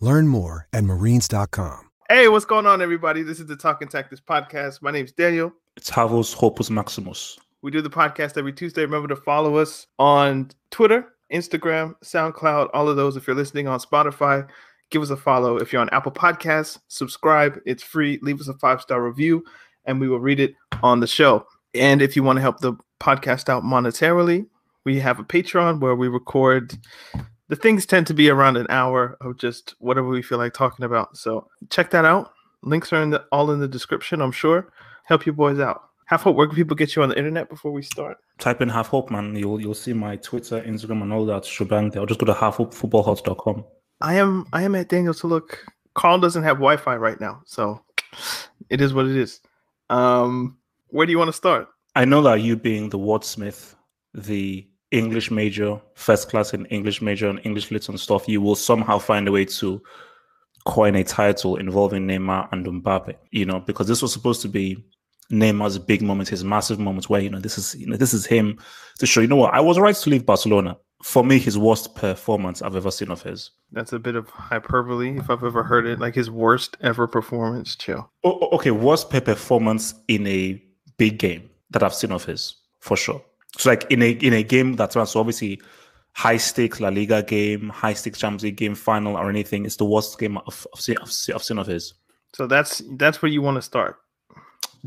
Learn more at marines.com. Hey, what's going on, everybody? This is the Talking Tactics podcast. My name is Daniel. It's Havos Hopus Maximus. We do the podcast every Tuesday. Remember to follow us on Twitter, Instagram, SoundCloud, all of those. If you're listening on Spotify, give us a follow. If you're on Apple Podcasts, subscribe. It's free. Leave us a five star review, and we will read it on the show. And if you want to help the podcast out monetarily, we have a Patreon where we record the things tend to be around an hour of just whatever we feel like talking about. So check that out. Links are in the all in the description, I'm sure. Help you boys out. Half Hope, where can people get you on the internet before we start? Type in Half Hope, man. You'll you'll see my Twitter, Instagram, and all that shebang there. Or just go to halfhopefootballhot.com. I am I am at Daniel to look. Carl doesn't have Wi-Fi right now, so it is what it is. Um, where do you want to start? I know that you being the wordsmith, the English major, first class in English major and English lit and stuff, you will somehow find a way to coin a title involving Neymar and Mbappe. You know, because this was supposed to be Neymar's big moment, his massive moment, where you know this is you know this is him to show. You know what? I was right to leave Barcelona. For me, his worst performance I've ever seen of his. That's a bit of hyperbole, if I've ever heard it. Like his worst ever performance. Chill. Oh, okay, worst performance in a big game that I've seen of his, for sure. So like in a in a game that's so obviously high stakes La Liga game, high stakes Champions League game final or anything, it's the worst game of of, of, of sin of his. So that's that's where you want to start.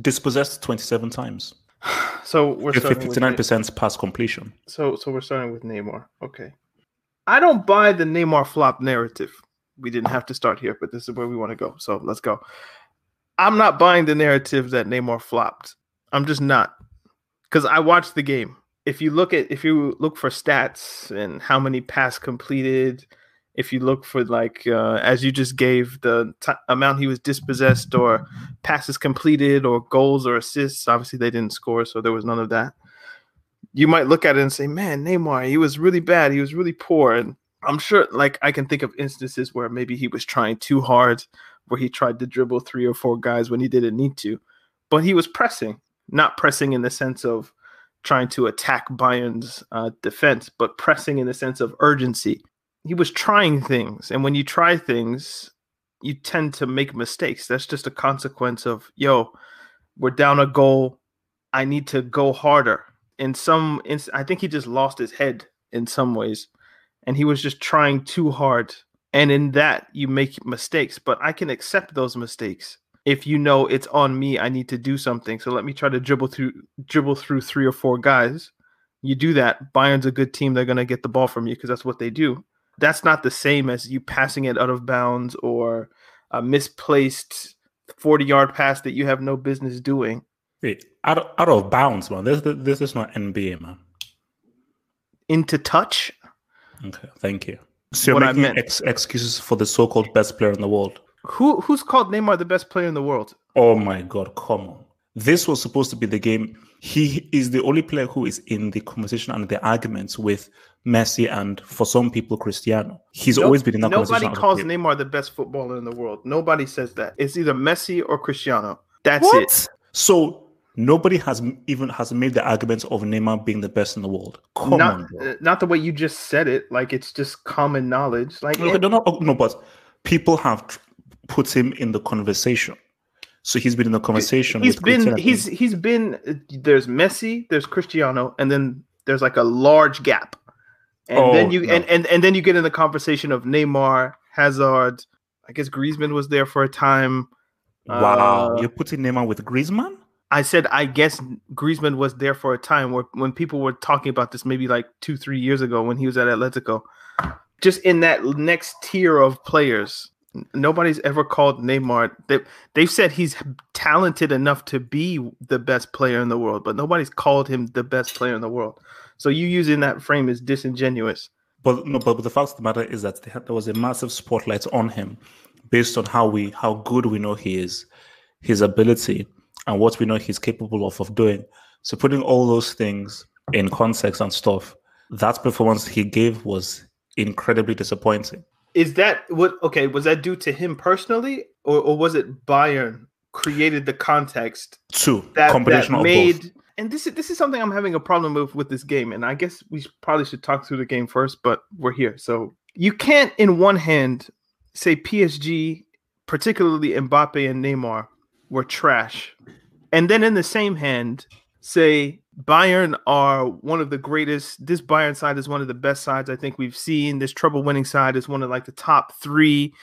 Dispossessed twenty seven times. So we're fifty nine percent pass completion. So so we're starting with Neymar. Okay. I don't buy the Neymar flop narrative. We didn't have to start here, but this is where we want to go. So let's go. I'm not buying the narrative that Neymar flopped. I'm just not because I watched the game. If you look at if you look for stats and how many pass completed, if you look for like uh, as you just gave the t- amount he was dispossessed or passes completed or goals or assists, obviously they didn't score, so there was none of that. You might look at it and say, "Man, Neymar, he was really bad. He was really poor." And I'm sure, like I can think of instances where maybe he was trying too hard, where he tried to dribble three or four guys when he didn't need to, but he was pressing not pressing in the sense of trying to attack Bayern's uh, defense, but pressing in the sense of urgency. He was trying things, and when you try things, you tend to make mistakes. That's just a consequence of yo, we're down a goal. I need to go harder. In some, in, I think he just lost his head in some ways, and he was just trying too hard. And in that, you make mistakes, but I can accept those mistakes if you know it's on me, I need to do something. So let me try to dribble through dribble through three or four guys. You do that. Bayern's a good team. They're gonna get the ball from you because that's what they do. That's not the same as you passing it out of bounds or a misplaced 40 yard pass that you have no business doing. Wait, out of, out of bounds, man. This this is not NBA, man. Into touch. Okay, thank you. So you're making ex- excuses for the so-called best player in the world. Who who's called Neymar the best player in the world? Oh my god, come on. This was supposed to be the game. He is the only player who is in the conversation and the arguments with Messi and for some people Cristiano. He's no, always been in that nobody conversation. Nobody calls Neymar the best footballer in the world. Nobody says that. It's either Messi or Cristiano. That's what? it. So nobody has even has made the argument of Neymar being the best in the world. Come not, on, bro. not the way you just said it. Like it's just common knowledge. Like no, it, no, no, oh, no, but people have puts him in the conversation. So he's been in the conversation. He's been he's he's been there's Messi, there's Cristiano, and then there's like a large gap. And oh, then you no. and, and and then you get in the conversation of Neymar, Hazard, I guess Griezmann was there for a time. Wow, Uh, you're putting Neymar with Griezmann? I said I guess Griezmann was there for a time where when people were talking about this maybe like two, three years ago when he was at Atletico. Just in that next tier of players, nobody's ever called Neymar. They they've said he's talented enough to be the best player in the world, but nobody's called him the best player in the world. So you using that frame is disingenuous. But no, but, the fact of the matter is that there was a massive spotlight on him, based on how we how good we know he is, his ability, and what we know he's capable of of doing. So putting all those things in context and stuff, that performance he gave was incredibly disappointing. Is that what? Okay, was that due to him personally, or, or was it Bayern created the context Two that, combination that of made? both. And this is this is something I'm having a problem with with this game, and I guess we probably should talk through the game first, but we're here, so you can't, in one hand, say PSG, particularly Mbappe and Neymar, were trash, and then in the same hand say Bayern are one of the greatest. This Bayern side is one of the best sides I think we've seen. This treble winning side is one of like the top three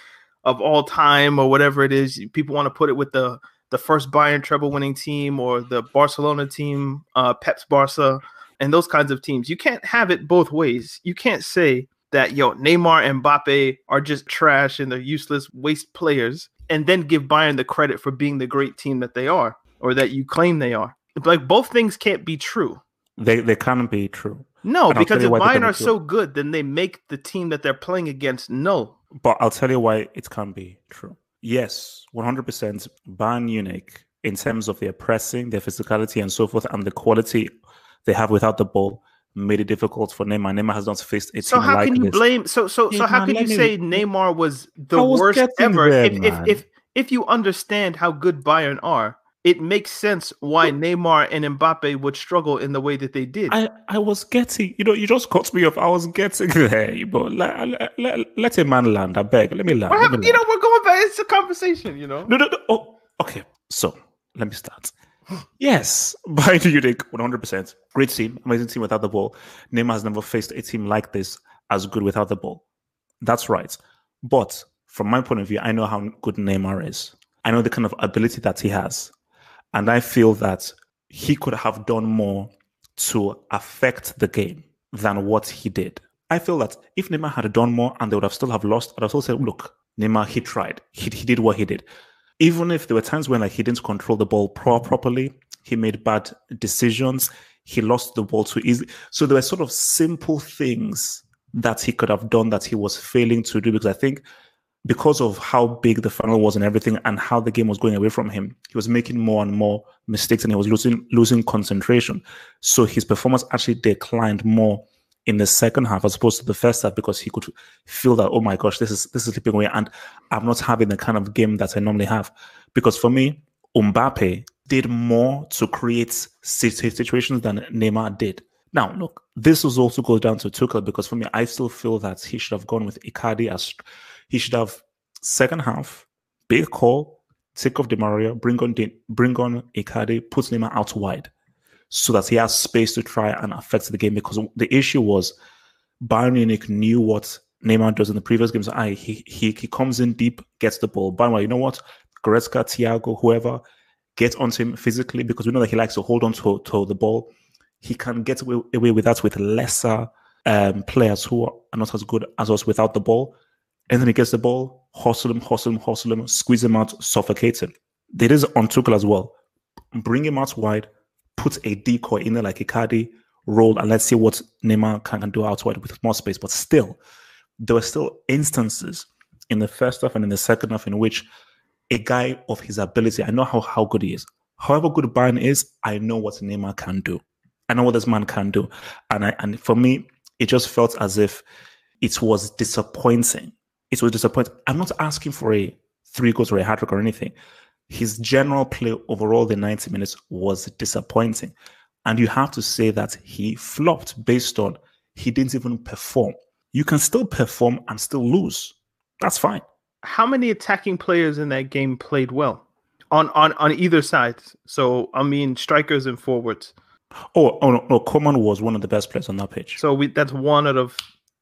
of all time, or whatever it is. People want to put it with the the first Bayern treble winning team or the Barcelona team, uh, Pep's Barca, and those kinds of teams. You can't have it both ways. You can't say that yo Neymar and Mbappe are just trash and they're useless waste players, and then give Bayern the credit for being the great team that they are or that you claim they are. Like both things can't be true. They they can't be true. No, And because if Bayern are so good, then they make the team that they're playing against null. But I'll tell you why it can't be true. Yes, 100% Bayern Munich, in terms of their pressing, their physicality, and so forth, and the quality they have without the ball, made it difficult for Neymar. Neymar has not faced a So team how can you blame? So so so how can you say Neymar was the was worst ever? there, if, if if if you understand how good Bayern are, it makes sense why Neymar and Mbappe would struggle in the way that they did. I, I was getting, you know, you just cut me off. I was getting there, but let, let, let, a man land. I beg. Let me land. let me? You land. know, we're going back. It's a conversation. You know. No, no, no. Oh, okay. So let me start. Yes, Bayern Munich, 100%. Great team, amazing team without the ball. Neymar has never faced a team like this as good without the ball. That's right. But from my point of view, I know how good Neymar is. I know the kind of ability that he has. And I feel that he could have done more to affect the game than what he did. I feel that if Neymar had done more and they would have still have lost, I'd still said, look, Neymar, he tried. He, he did what he did. Even if there were times when like he didn't control the ball pro- properly, he made bad decisions, he lost the ball too easily. So there were sort of simple things that he could have done that he was failing to do because I think because of how big the funnel was and everything and how the game was going away from him, he was making more and more mistakes and he was losing losing concentration. So his performance actually declined more in the second half as opposed to the first half because he could feel that oh my gosh this is this is slipping away and I'm not having the kind of game that I normally have because for me Mbappe did more to create si- si- situations than Neymar did. Now look, this was also goes down to Tuchel because for me I still feel that he should have gone with Icardi as he should have second half big call take off Di Maria bring on Di, bring on Icardi put Neymar out wide so that he has space to try and affect the game because the issue was Bayern Munich knew what Neymar does in the previous games. I he he he comes in deep, gets the ball. By the way, you know what? Goretzka, Thiago, whoever, get onto him physically because we know that he likes to hold on to, to the ball. He can get away, away with that with lesser um, players who are not as good as us without the ball. And then he gets the ball, hustle him, hustle him, hustle him, squeeze him out, suffocate him. There is on Tuchel as well. Bring him out wide, put a decoy in there like Icardi, roll, and let's see what Neymar can, can do out wide with more space. But still, there were still instances in the first half and in the second half in which a guy of his ability, I know how, how good he is. However good Bayern is, I know what Neymar can do. I know what this man can do. And I, and for me, it just felt as if it was disappointing. It was disappointing. I'm not asking for a three goals or a hat trick or anything. His general play overall, the 90 minutes was disappointing. And you have to say that he flopped based on he didn't even perform. You can still perform and still lose. That's fine. How many attacking players in that game played well on on on either side? So I mean, strikers and forwards. Oh, oh no, no, Coman was one of the best players on that pitch. So we that's one out of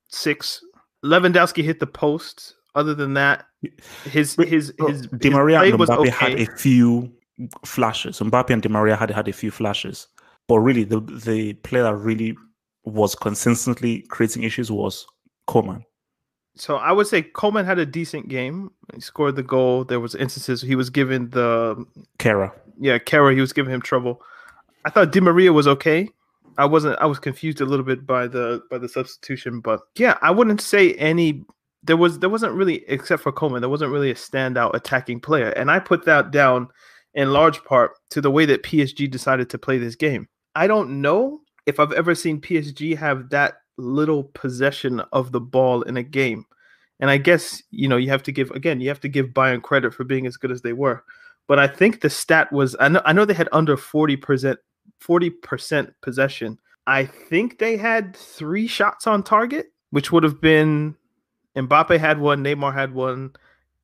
six. Lewandowski hit the post. Other than that, his his oh, his, Di his Maria play and Mbappe okay. had a few flashes. Mbappe and Di Maria had had a few flashes, but really the the player that really was consistently creating issues was Coman. so I would say Coman had a decent game. He scored the goal. There was instances he was given the Kehrer. yeah, Kehrer, he was giving him trouble. I thought Di Maria was okay. I wasn't I was confused a little bit by the by the substitution, but yeah, I wouldn't say any there was there wasn't really except for Coman, there wasn't really a standout attacking player. And I put that down in large part to the way that PSG decided to play this game. I don't know if I've ever seen PSG have that little possession of the ball in a game. And I guess, you know, you have to give again, you have to give Bayern credit for being as good as they were but I think the stat was I know I know they had under 40% 40% possession. I think they had 3 shots on target, which would have been Mbappe had one, Neymar had one,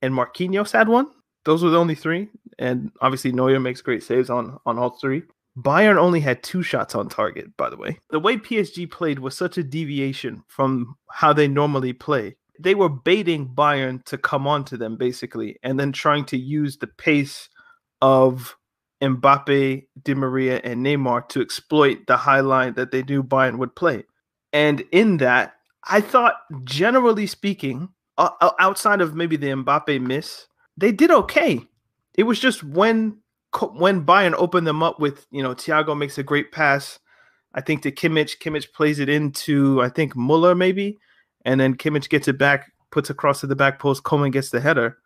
and Marquinhos had one. Those were the only 3 and obviously Neuer makes great saves on on all 3. Bayern only had two shots on target, by the way. The way PSG played was such a deviation from how they normally play they were baiting Bayern to come onto them basically, and then trying to use the pace of Mbappe, Di Maria, and Neymar to exploit the high line that they knew Bayern would play. And in that, I thought, generally speaking, outside of maybe the Mbappe miss, they did okay. It was just when when Bayern opened them up with, you know, Thiago makes a great pass. I think to Kimmich, Kimmich plays it into, I think Muller maybe, and then Kimmich gets it back, puts across to the back post. Coman gets the header.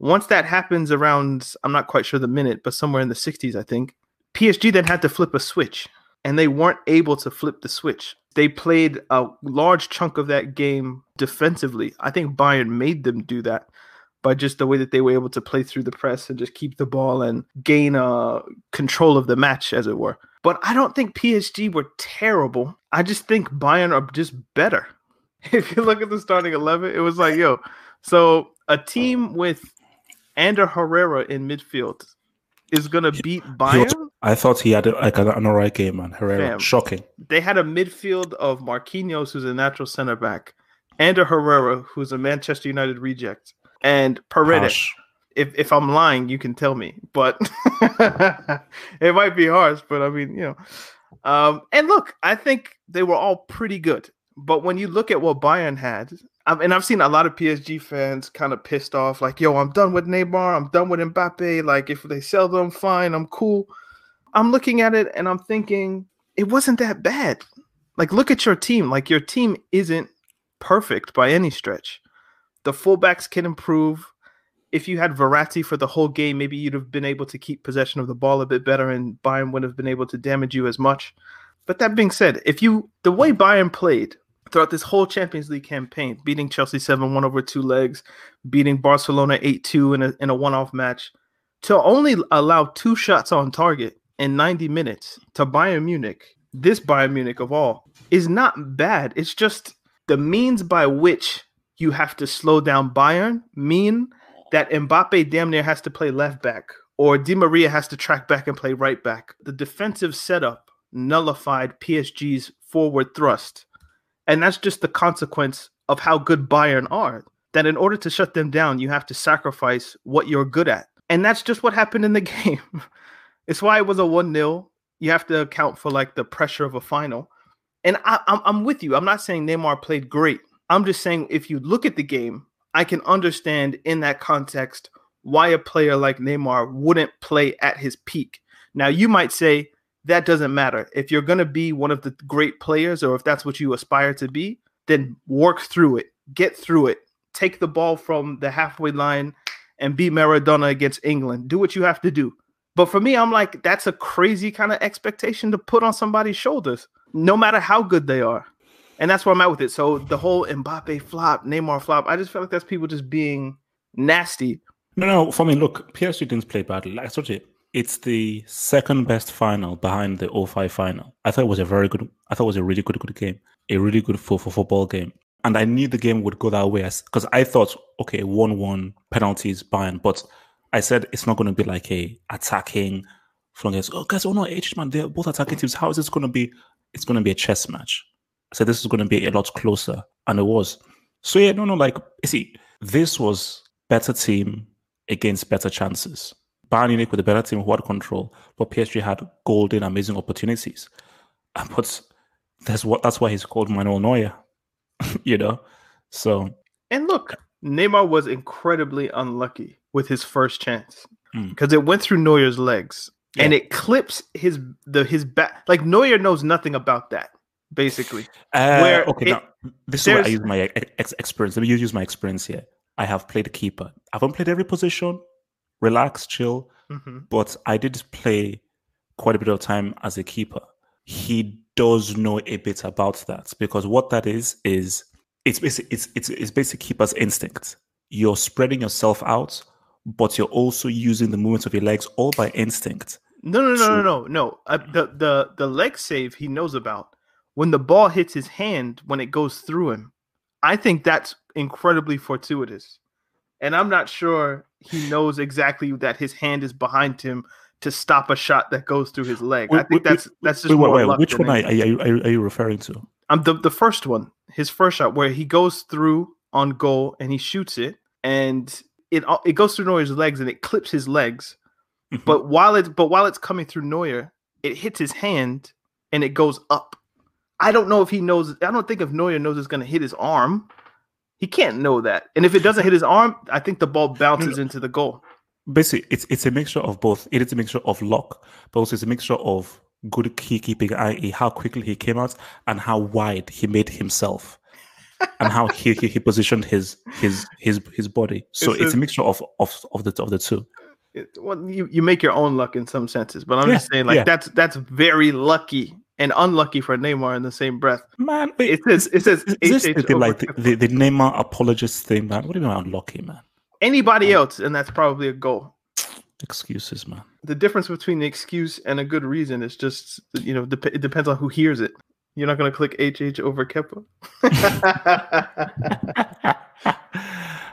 Once that happens around, I'm not quite sure the minute, but somewhere in the 60s, I think, PSG then had to flip a switch, and they weren't able to flip the switch. They played a large chunk of that game defensively. I think Bayern made them do that by just the way that they were able to play through the press and just keep the ball and gain uh, control of the match, as it were. But I don't think PSG were terrible. I just think Bayern are just better. If you look at the starting 11, it was like, yo, so a team with Ander Herrera in midfield is going to beat He was- Bayern. I thought he had a, like an, an alright game, man. Herrera, Fam. shocking. They had a midfield of Marquinhos, who's a natural center back, Ander Herrera, who's a Manchester United reject, and Paredes. If if I'm lying, you can tell me, but it might be harsh. But I mean, you know, um, and look, I think they were all pretty good. But when you look at what Bayern had, and I've seen a lot of PSG fans kind of pissed off, like, "Yo, I'm done with Neymar. I'm done with Mbappe. Like, if they sell them, fine. I'm cool." I'm looking at it and I'm thinking it wasn't that bad. Like, look at your team. Like, your team isn't perfect by any stretch. The fullbacks can improve if you had Verratti for the whole game, maybe you'd have been able to keep possession of the ball a bit better, and Bayern wouldn't have been able to damage you as much. But that being said, if you the way Bayern played throughout this whole Champions League campaign, beating Chelsea seven one over two legs, beating Barcelona eight two in a in a one off match, to only allow two shots on target in ninety minutes to Bayern Munich, this Bayern Munich of all, is not bad. It's just the means by which you have to slow down Bayern mean that Mbappe damn near has to play left back or Di Maria has to track back and play right back. The defensive setup nullified PSG's forward thrust. And that's just the consequence of how good Bayern are. That in order to shut them down, you have to sacrifice what you're good at. And that's just what happened in the game. it's why it was a 1 0. You have to account for like the pressure of a final. And I, I'm, I'm with you. I'm not saying Neymar played great. I'm just saying if you look at the game, I can understand in that context why a player like Neymar wouldn't play at his peak. Now, you might say that doesn't matter. If you're going to be one of the great players, or if that's what you aspire to be, then work through it, get through it, take the ball from the halfway line and beat Maradona against England. Do what you have to do. But for me, I'm like, that's a crazy kind of expectation to put on somebody's shoulders, no matter how good they are. And that's where I'm at with it. So the whole Mbappe flop, Neymar flop, I just feel like that's people just being nasty. No, no. For me, look, PSG didn't play badly. Like I you, it's the second best final behind the 05 final. I thought it was a very good. I thought it was a really good, good game. A really good for for football game. And I knew the game would go that way because I thought, okay, one-one penalties, Bayern. But I said it's not going to be like a attacking. Guys, oh guys, oh no, H man, they're both attacking teams. How is this going to be? It's going to be a chess match. I said this is going to be a lot closer, and it was. So yeah, no, no, like you see, This was better team against better chances. Bayern Munich with a better team who had control, but PSG had golden, amazing opportunities. But that's what that's why he's called Manuel Neuer. you know, so And look, Neymar was incredibly unlucky with his first chance Mm. because it went through Neuer's legs and it clips his the his back. Like Neuer knows nothing about that, basically. Uh, Where okay, it- now this is where I use my ex- ex- experience. Let me use my experience here. I have played keeper. I haven't played every position. Relax, chill. Mhm. But I did play quite a bit of time as a keeper. He does know a bit about that because what that is is it's basic. It's it's it's basic keeper's instinct. You're spreading yourself out, but you're also using the movements of your legs all by instinct. No, no, no, no, True. no, no. Uh, the the the leg save he knows about. When the ball hits his hand, when it goes through him, I think that's incredibly fortuitous. And I'm not sure he knows exactly that his hand is behind him to stop a shot that goes through his leg. I think wait, that's that's just Wait, wait, more wait, luck which one are, are, you, are, you, referring to? Um, the the first one, his first shot, where he goes through on goal and he shoots it, and it it goes through Neuer's legs and it clips his legs. Mhm. But while it's but while it's coming through Neuer, it hits his hand and it goes up. I don't know if he knows. I don't think if Neuer knows it's going to hit his arm. He can't know that. And if it doesn't hit his arm, I think the ball bounces into the goal. basically it's it's a mixture of both. It is a mixture of luck, but also it's a mixture of good key keeping, i.e., how quickly he came out and how wide he made himself, and how he, he, he positioned his his his his body. So It's it's, a- a mixture of of of the of the two. It, well, you, you make your own luck in some senses, but I'm Yeah, just saying, like yeah. that's that's very lucky and unlucky for Neymar in the same breath. Man, wait, It says it says is this the, like the, the, the Neymar apologist thing, man? What do you mean unlucky, man? anybody else, and that's probably a goal. Excuses, man. The difference between the excuse and a good reason is just you know dep- it depends on who hears it. You're not gonna click HH over Kepa.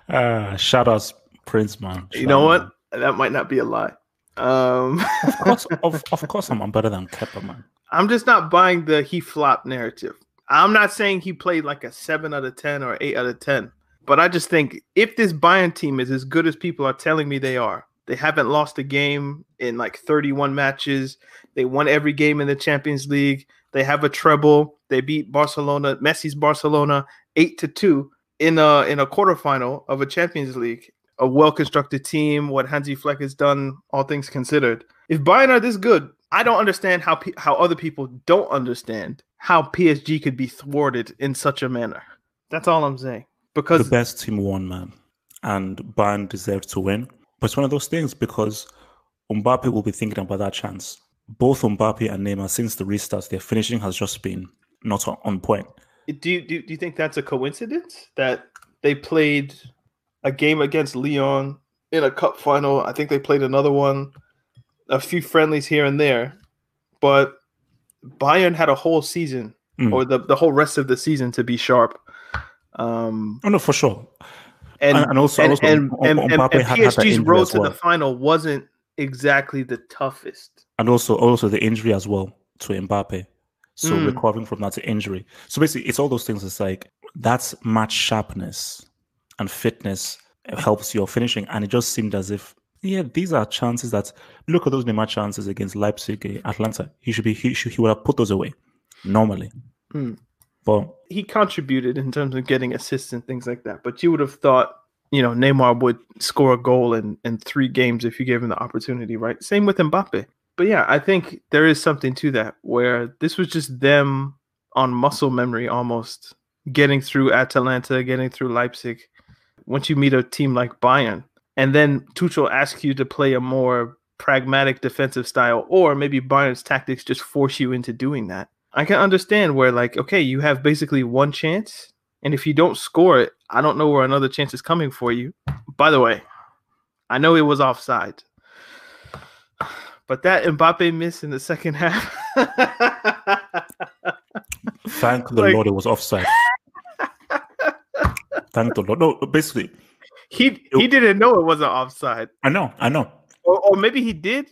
uh, shout outs, Prince, man. you know what? That might not be a lie. Um. Of course, of, of course, I'm, better than Kepa, man. I'm just not buying the he flopped narrative. I'm not saying he played like a seven out of ten or eight out of ten, but I just think if this Bayern team is as good as people are telling me they are, they haven't lost a game in like 31 matches. They won every game in the Champions League. They have a treble. They beat Barcelona, Messi's Barcelona, eight to two in a in a quarterfinal of a Champions League. A well constructed team. What Hansi Flick has done, all things considered. If Bayern are this good, I don't understand how pe- how other people don't understand how PSG could be thwarted in such a manner. That's all I'm saying. Because the best team won, man, and Bayern deserves to win. But it's one of those things because Mbappe will be thinking about that chance. Both Mbappe and Neymar, since the restart, their finishing has just been not on, point. do, you- do you think that's a coincidence that they played a game against Lyon in a cup final? I think they played another one, a few friendlies here and there, but Bayern had a whole season Mm. or the, the whole rest of the season to be sharp. Um, Oh no, for sure. and And- and also- and, also, and, M- and, and, and had- had PSG's road to well. the final wasn't exactly the toughest. and also also the injury as well to Mbappe. So Mm. recovering from that injury. So basically, it's all those things. It's like that's match sharpness and fitness helps your finishing, and it just seemed as if yeah, these are chances that look at those Neymar chances against Leipzig, eh, Atalanta. He should be he should he would have put those away normally, Mm. but he contributed in terms of getting assists and things like that. But you would have thought, you know, Neymar would score a goal in, in three games if you gave him the opportunity, right? Same with Mbappe. But yeah, I think there is something to that where this was just them on muscle memory almost getting through Atalanta, getting through Leipzig. Once you meet a team like Bayern, and then Tuchel asks you to play a more pragmatic defensive style, or maybe Bayern's tactics just force you into doing that. I can understand where, like, okay, you have basically one chance, and if you don't score it, I don't know where another chance is coming for you. By the way, I know it was offside, but that Mbappe miss in the second half. thank the Like- Lord it was offside. Thank the Lord. No, basically, he he didn't know it wasn't offside, I know, I know. or, or maybe he did,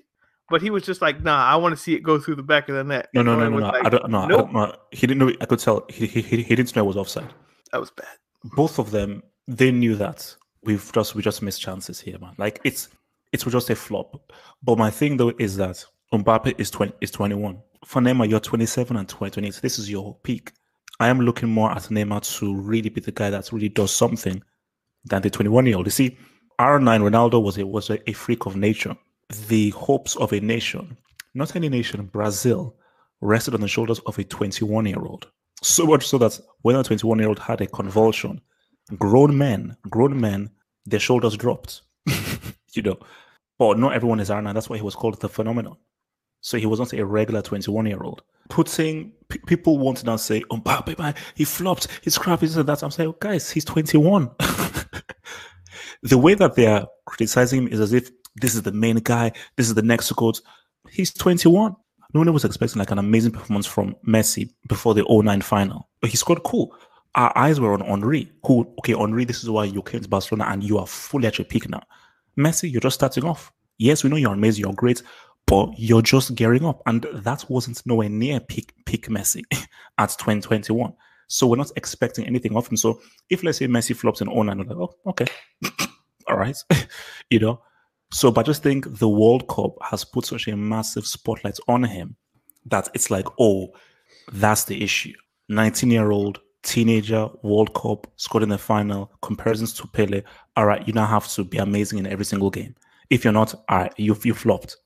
but he was just like, "Nah, I want to see it go through the back of the net." No, no, no, no, was no. like, I don't. No, I don't know. He didn't know. I could tell. He, he, he he didn't know it was offside. That was bad. both of them they knew that we've just we just missed chances here, man. Like it's it was just a flop. But my thing though is that Mbappe is twenty is twenty one. For Neymar, you're twenty seven and 28. This is your peak. I am looking more at Neymar to really be the guy that really does something than the 21 year old. You see, R9 Ronaldo was a was a, freak of nature. The hopes of a nation, not any nation, Brazil, rested on the shoulders of a 21 year old. So much so that when a 21 year old had a convulsion, grown men, grown men, their shoulders dropped. you know, but not everyone is R9. That's why he was called the phenomenon. So he was not a regular 21 year old. Putting p- people want to now say, oh, Mbappe, man, he flopped, he's crap, and that. I'm saying, guys, he's 21. the way that they are criticizing him is as if this is the main guy, this is the next goat. He's 21. No one was expecting like an amazing performance from Messi before the 09 final. But he scored cool. Our eyes were on Henry, who, okay, Henry, this is why you came to Barcelona and you are fully at your peak now. Messi, you're just starting off. Yes, we know you're amazing, you're great, but you're just gearing up. And that wasn't nowhere near peak, peak Messi at 2021. So we're not expecting anything of him. So if let's say Messi flops in 09, we're like, oh, okay. All right. you know, so, but I just think the World Cup has put such a massive spotlight on him that it's like, oh, that's the issue. 19 year old teenager, World Cup, scored in the final, comparisons to Pele. All right, you now have to be amazing in every single game. If you're not, all right, you've, you flopped.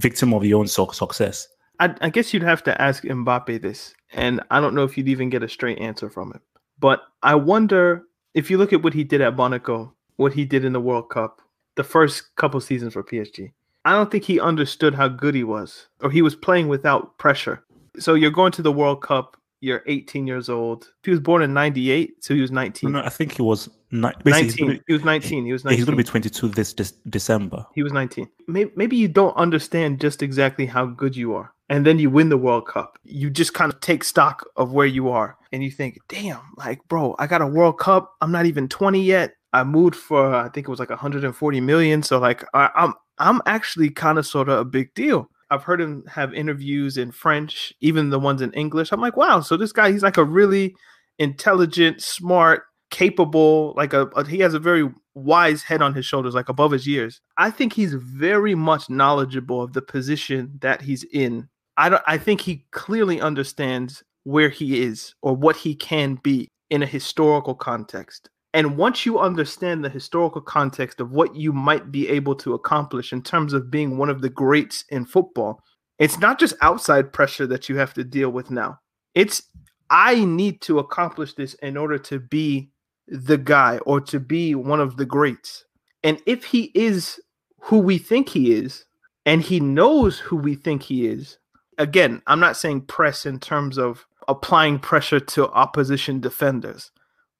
Victim of your own success. I, I guess you'd have to ask Mbappe this, and I don't know if you'd even get a straight answer from him. But I wonder if you look at what he did at Monaco, what he did in the World Cup, the first couple seasons for PSG. I don't think he understood how good he was, or he was playing without pressure. So you're going to the World Cup. You're 18 years old. He was born in '98, so he was 19. No, I think he was ni- 19. Be, he was 19. He was 19. He's going to be 22 this, this December. He was 19. Maybe, maybe you don't understand just exactly how good you are, and then you win the World Cup. You just kind of take stock of where you are, and you think, "Damn, like, bro, I got a World Cup. I'm not even 20 yet. I moved for I think it was like 140 million. So like I, I'm I'm actually kind of sort of a big deal. I've heard him have interviews in French, even the ones in English. I'm like, wow, so this guy he's like a really intelligent, smart, capable, like a, a he has a very wise head on his shoulders, like above his years. I think he's very much knowledgeable of the position that he's in. I don't I think he clearly understands where he is or what he can be in a historical context. And once you understand the historical context of what you might be able to accomplish in terms of being one of the greats in football, it's not just outside pressure that you have to deal with now. It's, I need to accomplish this in order to be the guy or to be one of the greats. And if he is who we think he is, and he knows who we think he is, again, I'm not saying press in terms of applying pressure to opposition defenders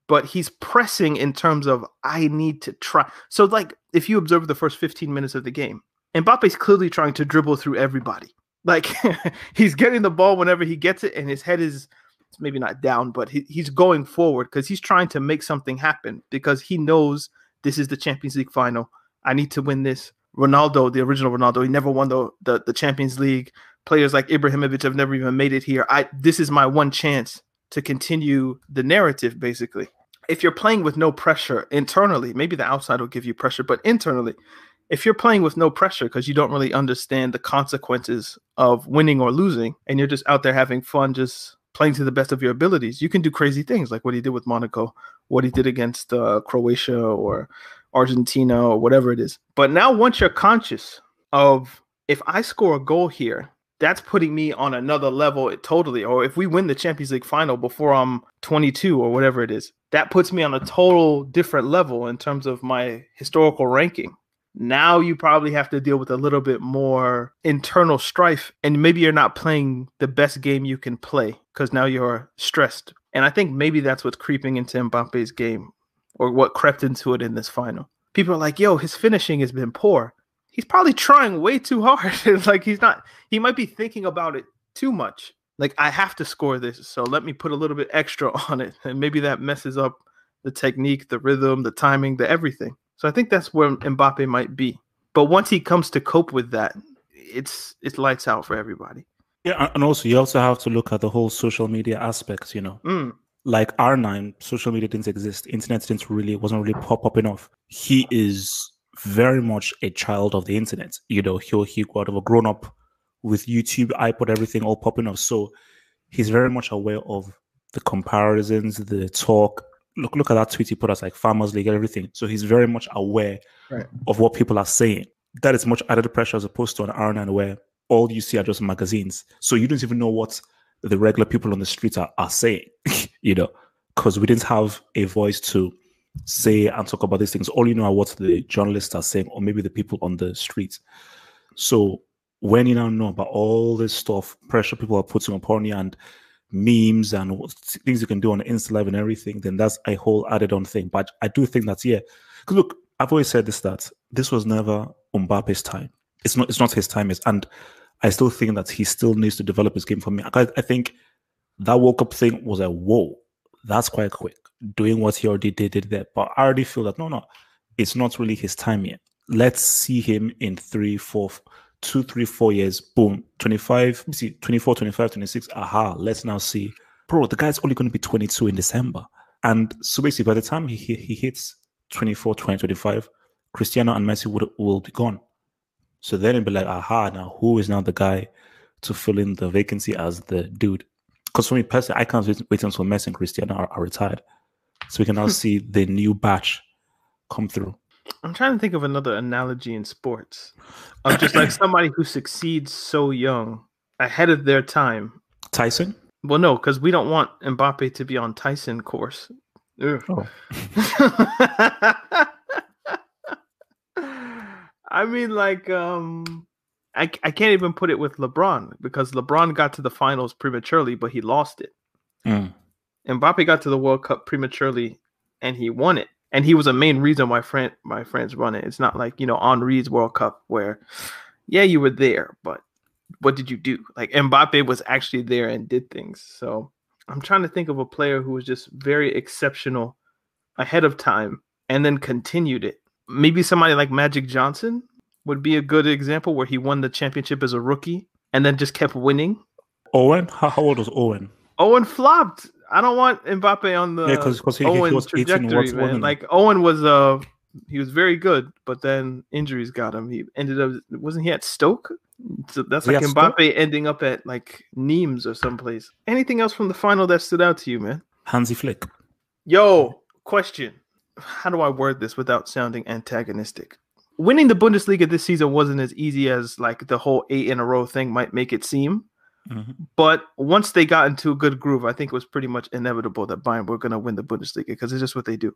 but he's pressing in terms of I need to try. So, like, if you observe the first 15 minutes of the game, Mbappe's clearly trying to dribble through everybody. Like, he's getting the ball whenever he gets it, and his head is maybe not down, but he, he's going forward because he's trying to make something happen because he knows this is the Champions League final. I need to win this. Ronaldo, the original Ronaldo, he never won the, the, the Champions League. Players like Ibrahimovic have never even made it here. I this is my one chance to continue the narrative, basically if you're playing with no pressure internally, maybe the outside will give you pressure, but internally, if you're playing with no pressure because you don't really understand the consequences of winning or losing, and you're just out there having fun, just playing to the best of your abilities, you can do crazy things like what he did with Monaco, what he did against uh, Croatia or Argentina or whatever it is. But now, once you're conscious of if I score a goal here, that's putting me on another level totally. Or if we win the Champions League final before I'm 22 or whatever it is, that puts me on a total different level in terms of my historical ranking. Now you probably have to deal with a little bit more internal strife, and maybe you're not playing the best game you can play because now you're stressed. And I think maybe that's what's creeping into Mbappe's game, or what crept into it in this final. People are like, "Yo, his finishing has been poor." He's probably trying way too hard. like he's not. He might be thinking about it too much like I have to score this, so let me put a little bit extra on it, and maybe that messes up the technique, the rhythm, the timing, the everything. So I think that's where Mbappe might be. But once he comes to cope with that, it's it's lights out for everybody. Yeah, and also you also have to look at the whole social media aspects. You know, mm. like R9, social media didn't exist. Internet didn't really wasn't really pop popping off. He is very much a child of the internet. You know, he he got of a grown up with YouTube, iPod, everything all popping off. So he's very much aware of the comparisons, the talk. Look, look at that tweet he put us like Farmers League and everything. So he's very much aware Right. of what people are saying. That is much added pressure as opposed to an R9 where all you see are just magazines. So you don't even know what the regular people on the street are, are saying, you know, because we didn't have a voice to say and talk about these things. All you know are what the journalists are saying, or maybe the people on the street. So when you now know about all this stuff, pressure people are putting upon you and memes and things you can do on Insta Live and everything, then that's a whole added on thing. But I do think that, yeah, 'cause look, I've always said this that this was never Mbappe's time. It's not. It's not his time. Is and I still think that he still needs to develop his game for me. I, I think that World Cup thing was a whoa. That's quite quick. Doing what he already did, did there. But I already feel that no, no, it's not really his time yet. Let's see him in three, four, two, three, four years. Boom, 25, see, 24, 25, 26. Aha, let's now see. Bro, the guy's only going to be 22 in December. And so basically, by the time he, he, he hits 24, 20, 25, Cristiano and Messi would, will be gone. So then it'd be like, aha, now who is now the guy to fill in the vacancy as the dude? Because for me personally, I can't wait, wait until Messi and Cristiano are, are retired. So we can now see the new batch come through. I'm trying to think of another analogy in sports of just like somebody who succeeds so young, ahead of their time. Tyson? Well, no, because we don't want Mbappe to be on Tyson course. Oh. I mean, like, um, I, I can't even put it with LeBron because LeBron got to the finals prematurely, but he lost it. Mm. Mbappe got to the World Cup prematurely and he won it. And he was a main reason why friend my friends run it. It's not like, you know, Henry's World Cup where yeah, you were there, but what did you do? Like Mbappe was actually there and did things. So I'm trying to think of a player who was just very exceptional ahead of time and then continued it. Maybe somebody like Magic Johnson would be a good example where he won the championship as a rookie and then just kept winning. Owen? How, how old was Owen? Owen flopped. I don't want Mbappe on the Yeah, 'cause- 'cause he- he Owen was trajectory, man. Like Owen was uh he was very good, but then injuries got him. He ended up wasn't he at Stoke? So that's he like at Stoke? Mbappe ending up at like Nimes or someplace. Anything else from the final that stood out to you, man? Hansi Flick. Yo, question. How do I word this without sounding antagonistic? Winning the Bundesliga this season wasn't as easy as like the whole eight in a row thing might make it seem. Mhm. But once they got into a good groove, I think it was pretty much inevitable that Bayern were going to win the Bundesliga because it's just what they do.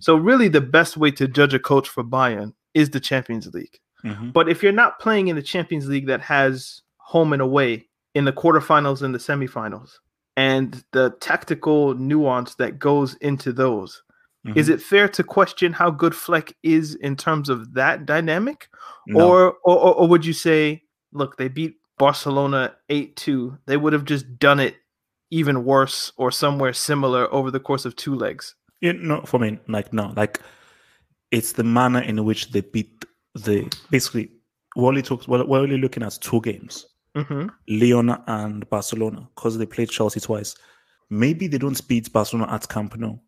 So really, the best way to judge a coach for Bayern is the Champions League. Mhm. But if you're not playing in the Champions League that has home and away in the quarterfinals and the semifinals, and the tactical nuance that goes into those, is Mhm. it fair to question how good Flick is in terms of that dynamic? No. Or or or would you say, look, they beat Barcelona 8-2. They would have just done it even worse or somewhere similar over the course of two legs. Yeah, no, for me, like no, like it's the manner in which they beat the basically. We're only talk, we're, we're only looking at two games, hmm Lyon and Barcelona, because they played Chelsea twice. Maybe they don't beat Barcelona at Camp Nou,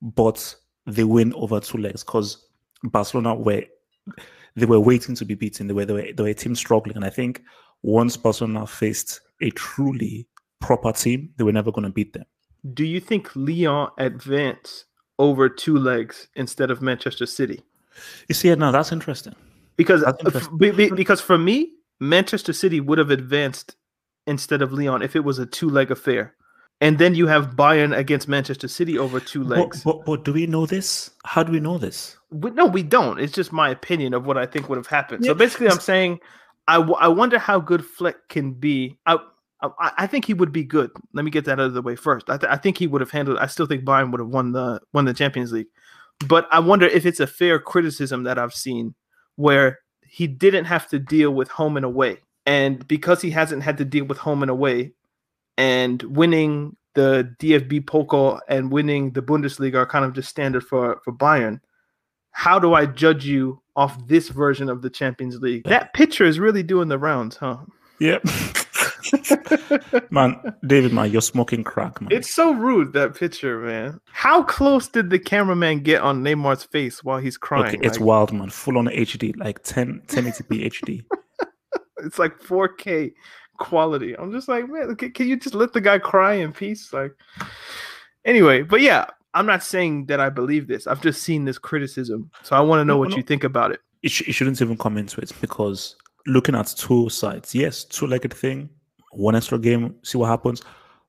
but they win over two legs because Barcelona were they were waiting to be beaten. They were, they were they were a team struggling, and I think once Barcelona faced a truly proper team, they were never going to beat them. Do you think Lyon advance over two legs instead of Manchester City? You see, now that's interesting. Because That's uh, interesting. be- be- because for me, Manchester City would have advanced instead of Lyon if it was a two leg affair. And then you have Bayern against Manchester City over two But, legs. but, but do we know this? How do we know this? We- no, we don't. It's just my opinion of what I think would have happened. Yeah. So basically, I'm saying I, w- I wonder how good Flick can be. I, I I think he would be good. Let me get that out of the way first. I, th- I think he would have handled. I still think Bayern would have won the won the Champions League, but I wonder if it's a fair criticism that I've seen where he didn't have to deal with home and away, and because he hasn't had to deal with home and away, and winning the DFB Pokal and winning the Bundesliga are kind of just standard for for Bayern. How do I judge you off this version of the Champions League? That picture is really doing the rounds, huh? Yep. man, David, man, you're smoking crack, man. It's so rude that picture, man. How close did the cameraman get on Neymar's face while he's crying? Okay, it's Like, wild, man. Full on HD, like 10, 1080p HD. it's like 4K quality. I'm just like, man, can, can you just let the guy cry in peace? Like, anyway, but yeah, I'm not saying that I believe this. I've just seen this criticism, so I want to know No, what no. you think about it. It, sh- it shouldn't even come into it because looking at two sides, yes, two-legged thing, one extra game, see what happens.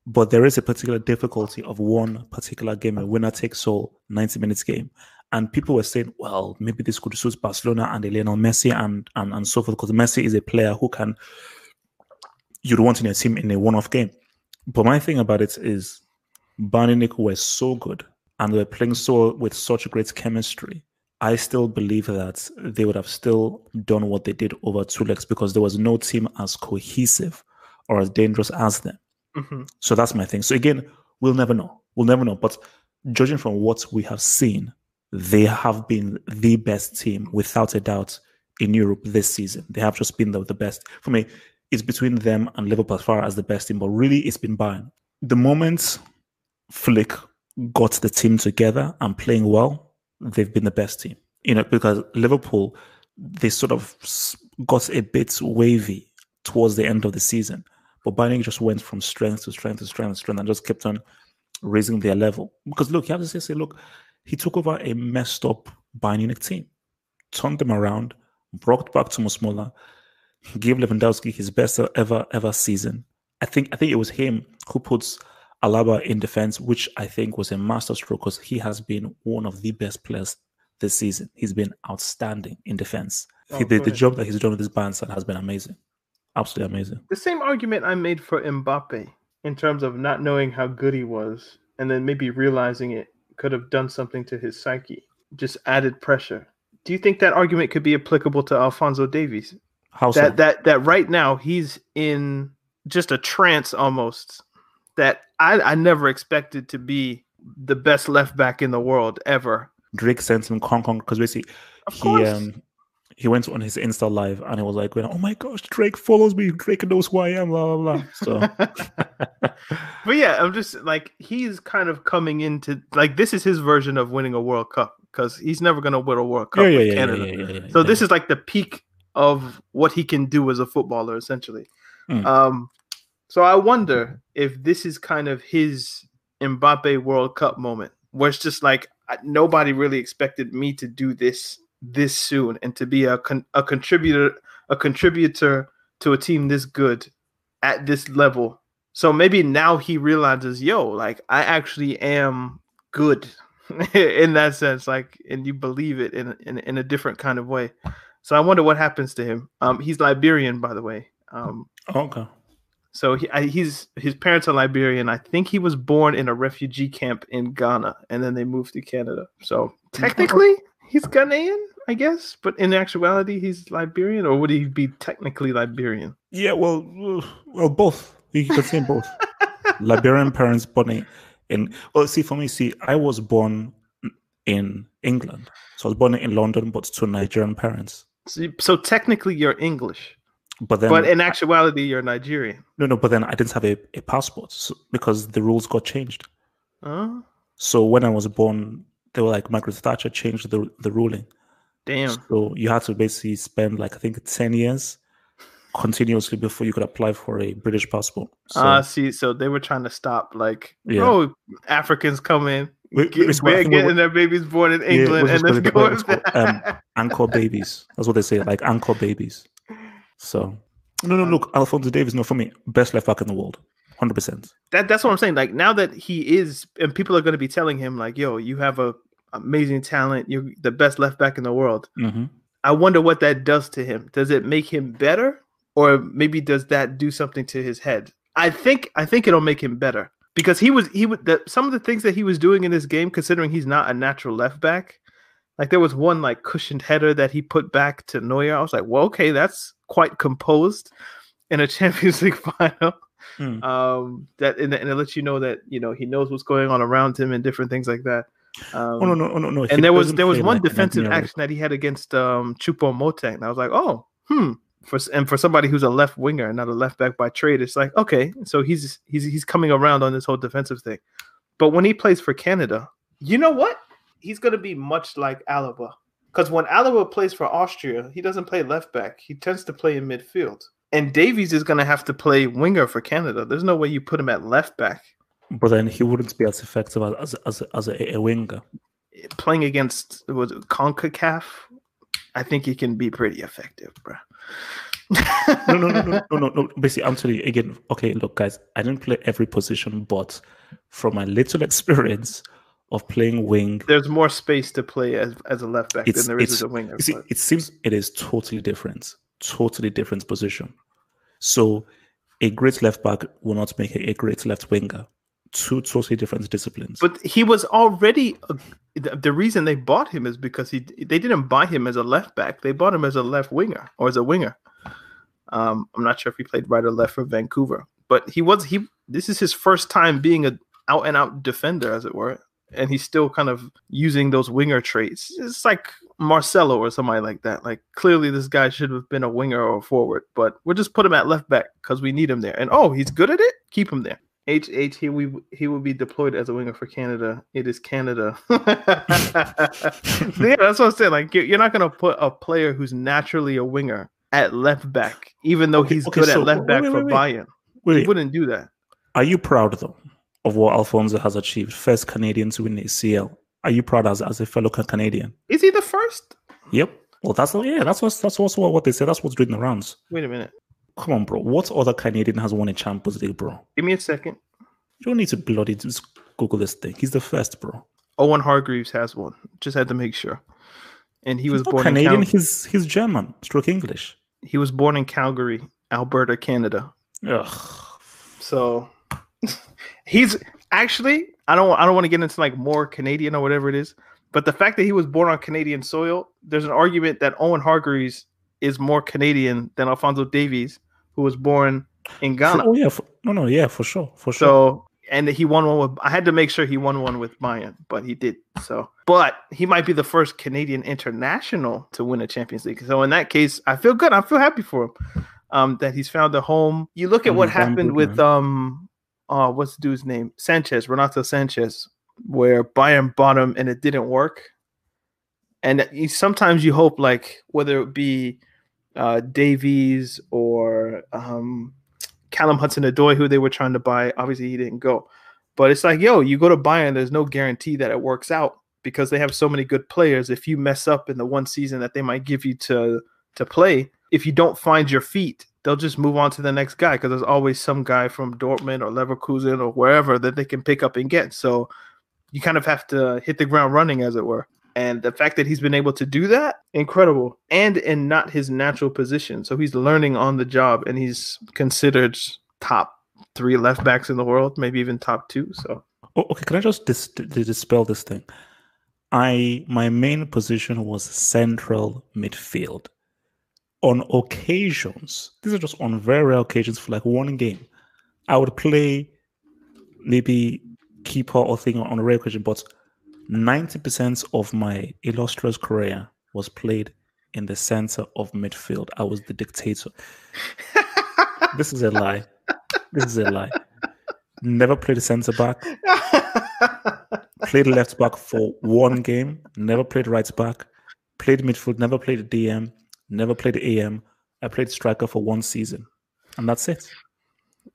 But there is a particular difficulty of one particular game, a winner takes all 90 minutes game. And people were saying, well, maybe this could suit Barcelona and Lionel Messi and, and, and so forth, because Messi is a player who can, you'd want in your team in a one off game. But my thing about it is, Bayern Munich were so good and they were playing so with such great chemistry. I still believe that they would have still done what they did over two legs because there was no team as cohesive or as dangerous as them. Mhm. So that's my thing. So again, we'll never know. We'll never know. But judging from what we have seen, they have been the best team without a doubt in Europe this season. They have just been the, the best. For me, it's between them and Liverpool as far as the best team, but really it's been Bayern. The moment Flick got the team together and playing well, they've been the best team. You know, because Liverpool, they sort of got a bit wavy towards the end of the season. But Bayern just went from strength to strength to strength to strength and just kept on raising their level. Because look, you have to say, say look, he took over a messed up Bayern Munich team, turned them around, brought back Thomas Muller, gave Lewandowski his best ever ever season. I think I think it was him who puts Alaba in defense, which I think was a masterstroke because he has been one of the best players this season. He's been outstanding in defense. Oh, He- the, the job that he's done with this Bayern side has been amazing, absolutely amazing. The same argument I made for Mbappe in terms of not knowing how good he was, and then maybe realizing it could have done something to his psyche, just added pressure. Do you think that argument could be applicable to Alphonso Davies? How so? that that that right now he's in just a trance almost that I, I never expected to be the best left back in the world ever. Drake sent him Kong Kong because basically he um he went on his Insta live and it was like, "Oh my gosh, Drake follows me. Drake knows who I am." Blah blah blah. So but yeah, I'm just like he's kind of coming into like this is his version of winning a World Cup because he's never gonna win a World Cup yeah, yeah, with yeah, Canada. yeah, So this is like the peak of what he can do as a footballer, essentially. Mm. Um, so I wonder if this is kind of his Mbappe World Cup moment, where it's just like nobody really expected me to do this this soon and to be a con- a contributor a contributor to a team this good at this level. So maybe now he realizes, yo, like I actually am good in that sense, like, and you believe it in in, in a different kind of way. So I wonder what happens to him. Um, he's Liberian, by the way. Um, okay. So he, I, he's his parents are Liberian. I think he was born in a refugee camp in Ghana, and then they moved to Canada. So technically, he's Ghanaian, I guess. But in actuality, he's Liberian, or would he be technically Liberian? Yeah, well, well, both. You can say both. Liberian parents born in, in. Well, see, for me, see, I was born in England, so I was born in London, but to Nigerian parents. So, so technically, you're English, But then, but in actuality, you're Nigerian. no, no, but then I didn't have a, a passport so, because the rules got changed. Oh, So when I was born, they were like Margaret Thatcher changed the the ruling. damn. So you had to basically spend like I think ten years continuously before you could apply for a British passport. So Ah, see, so they were trying to stop, like, Yeah. oh, Africans come in, Wait, get, it's what I they're think what- getting their babies born in England, is and it- go um, anchor babies. That's what they say, like anchor babies. So no, no, look, Alphonso Davies, no, for me, best left back in the world, hundred percent. that that's what I'm saying. Like now that he is, and people are going to be telling him, like, "Yo, you have a amazing talent. You're the best left back in the world." Mm-hmm. I wonder what that does to him. Does it make him better, or maybe does that do something to his head? I think I think it'll make him better because he was he would the, some of the things that he was doing in this game, considering he's not a natural left back. Like there was one like cushioned header that he put back to Neuer. I was like, well, okay, that's quite composed in a Champions League final. Mm. Um, that and, and it lets you know that you know he knows what's going on around him and different things like that. Um, Oh no, no, no, no. and there was there was one an defensive action that he had against um Choupo Moting. And I was like, oh, hmm, for and for somebody who's a left winger and not a left back by trade, it's like okay, so he's he's he's coming around on this whole defensive thing. But when he plays for Canada, you know what? He's going to be much like Alaba. Because when Alaba plays for Austria, he doesn't play left back. He tends to play in midfield. And Davies is going to have to play winger for Canada. There's no way you put him at left back. But then he wouldn't be as effective as as as a, a winger. Playing against was Concacaf, I think he can be pretty effective, bro. no, no, no, no, no, no, no. Basically, I'm telling you again. Okay, look, guys, I didn't play every position, but from my little experience of playing wing, there's more space to play as, as a left back than there is as a winger. See, it seems it is totally different, totally different position. So, a great left back will not make a, a great left winger two totally different disciplines. But he was already a, the reason they bought him is because he they didn't buy him as a left back. They bought him as a left winger or as a winger. Um, I'm not sure if he played right or left for Vancouver, but he was he. This is his first time being a out and out defender, as it were, and he's still kind of using those winger traits. It's like Marcelo or somebody like that. Like clearly, this guy should have been a winger or a forward, but we'll just put him at left back because we need him there. And oh, he's good at it. Keep him there. H H he we he will be deployed as a winger for Canada. It is Canada. yeah, that's what I'm saying. Like you're not gonna put a player who's naturally a winger at left back, even though okay, he's okay, good so, at left back wait, wait, for wait. Bayern. Wait, he wouldn't do that. Are you proud though of what Alphonso has achieved? First Canadian to win the ACL. Are you proud as as a fellow Canadian? Is he the first? Yep. Well, that's yeah. That's what that's also what they say. That's what's doing the rounds. Wait a minute. Come on, bro. What other Canadian has won a Champions League, bro? Give me a second. You don't need to bloody just Google this thing. He's the first, bro. Owen Hargreaves has one. Just had to make sure. And he he's was born Canadian. In Cal- he's he's German, stroke English. He was born in Calgary, Alberta, Canada. Ugh. So he's actually I don't I don't want to get into like more Canadian or whatever it is, but the fact that he was born on Canadian soil, there's an argument that Owen Hargreaves is more Canadian than Alphonso Davies, who was born in Ghana. Oh yeah, for, no, no, yeah, for sure, for sure. So and he won one with. I had to make sure he won one with Bayern, but he did. So, but he might be the first Canadian international to win a Champions League. So in that case, I feel good. I feel happy for him. Um, that he's found a home. You look at what happened with um, uh, what's the dude's name? Sanches, Renato Sanches, where Bayern bought him and it didn't work. And sometimes you hope, like whether it be uh, Davies or um, Callum Hudson Odoi, who they were trying to buy. Obviously, he didn't go. But it's like, yo, you go to Bayern, there's no guarantee that it works out because they have so many good players. If you mess up in the one season that they might give you to to play, if you don't find your feet, they'll just move on to the next guy because there's always some guy from Dortmund or Leverkusen or wherever that they can pick up and get. So you kind of have to hit the ground running, as it were. And the fact that he's been able to do that, incredible. And in not his natural position. So he's learning on the job and he's considered top three left backs in the world, maybe even top two. So oh, okay, can I just dis- dispel this thing? I my main position was central midfield. On occasions, these are just on very rare occasions for like one game, I would play maybe keeper or thing on a rare occasion, but 90% of my illustrious career was played in the center of midfield. I was the dictator. this is a lie. This is a lie. Never played a center back. played left back for one game. Never played right back. Played midfield. Never played DM. Never played AM. I played striker for one season, and that's it.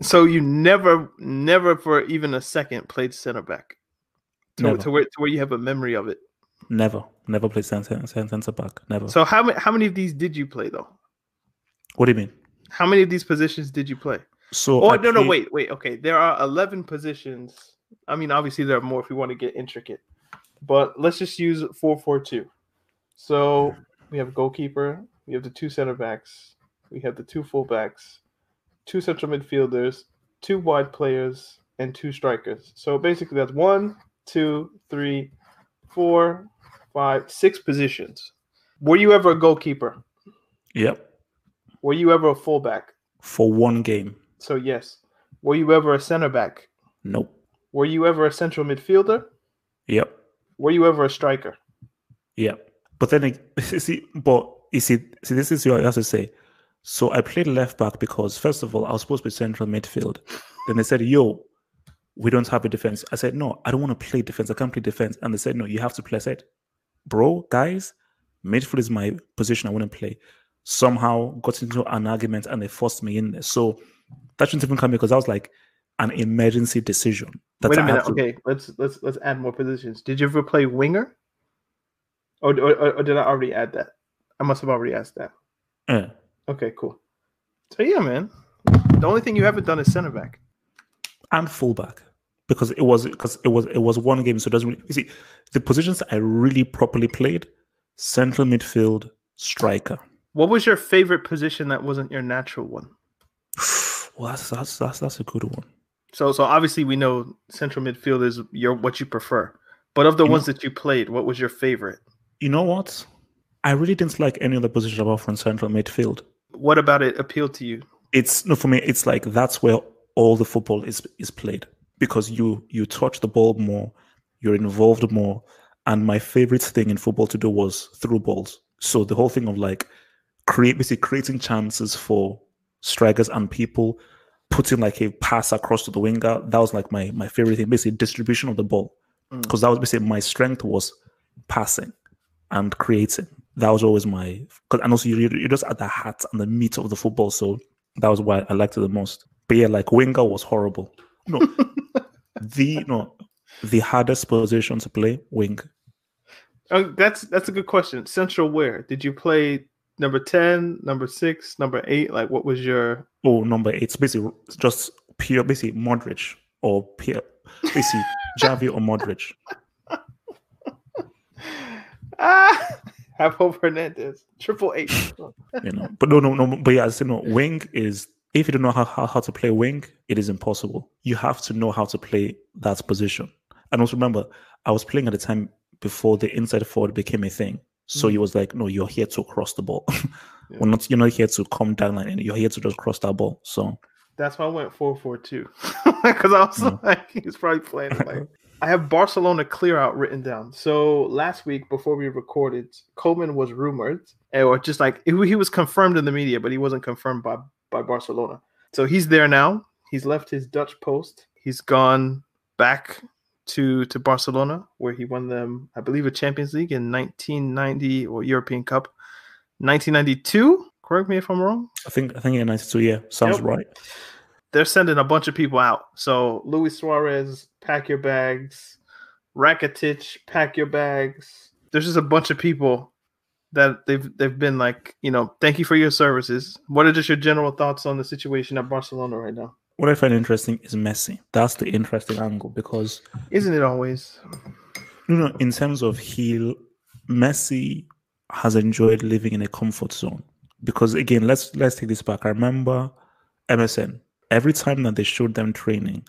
So you never, never for even a second played center back to, to, where to where you have a memory of it. Never, never played center center back. Never. So how many how many of these did you play though? What do you mean? How many of these positions did you play? So oh I no played... no wait wait okay there are eleven positions. I mean obviously there are more if we want to get intricate, but let's just use four four two. So we have goalkeeper, we have the two center backs, we have the two fullbacks, two central midfielders, two wide players, and two strikers. So basically that's one, two, three, four, five, six positions. Were you ever a goalkeeper? Yep. Were you ever a fullback? For one game. So yes. Were you ever a center back? Nope. Were you ever a central midfielder? Yep. Were you ever a striker? Yep. But then see, but you see, see, this is what I have to say. So I played left back because first of all, I was supposed to be central midfield. Then they said, "Yo, we don't have a defense." I said, "No, I don't want to play defense. I can't play defense." And they said, "No, you have to play." I said, "Bro, guys, midfield is my position. I want to play." Somehow got into an argument and they forced me in there. So that shouldn't even come because I was like an emergency decision. Wait a minute. to- Okay, let's let's let's add more positions. Did you ever play winger? Or, or- or did I already add that? I must have already asked that. Yeah. Okay, cool. So yeah, man. The only thing you haven't done is center back. and fullback because it was because it was it was one game, so it doesn't really you see the positions I really properly played: central midfield, striker. What was your favorite position that wasn't your natural one? Well, that's that's that's, that's a good one. So so obviously we know central midfield is your what you prefer. But of the You ones that you played, what was your favorite? You know what? I really didn't like any other position apart from central midfield. What about it appealed to you? It's no for me. It's like that's where all the football is is played because you you touch the ball more, you're involved more, and my favorite thing in football to do was through balls. So the whole thing of like create basically creating chances for strikers and people, putting like a pass across to the winger. That was like my my favorite thing. Basically distribution of the ball Mm. because that was basically my strength was passing and creating. That was always my because and also you you're just at the heart and the meat of the football. So that was why I liked it the most. But yeah, like winger was horrible. No, the no the hardest position to play wing. Oh, that's that's a good question. Central where? Did you play number 10, number 6, number 8? Like what was your Oh, number eight. It's basically just pure, basically Modric or pure, basically Xavi or Modric. Ah have hope Hernandez. Triple eight. You know, but no, no, no. But yeah, I said no. Wing is if you don't know how, how how to play wing, it is impossible. You have to know how to play that position. And also remember, I was playing at the time before the inside forward became a thing. So he was like, "No, you're here to cross the ball. We're not. You're not here to come down line. You're here to just cross that ball." So That's why I went 4 4 2. Because I was Mm. like, he's probably playing like I have Barcelona clear out written down. So last week before we recorded, Koeman was rumored, eh, or just like he was confirmed in the media, but he wasn't confirmed by by Barcelona. So he's there now. He's left his Dutch post. He's gone back to to Barcelona, where he won them, I believe, a Champions League in 1990 or European Cup, 1992. Correct me if I'm wrong. I think I think yeah, 92. Yeah, sounds Yep. right. They're sending a bunch of people out. So Luis Suarez, pack your bags. Rakitic, pack your bags. There's just a bunch of people that they've they've been like, you know, thank you for your services. What are just your general thoughts on the situation at Barcelona right now? What I find interesting is Messi. That's the interesting angle because Isn't it always? you know, in terms of heel, Messi has enjoyed living in a comfort zone. Because again, let's let's take this back. I remember MSN. Every time that they showed them training,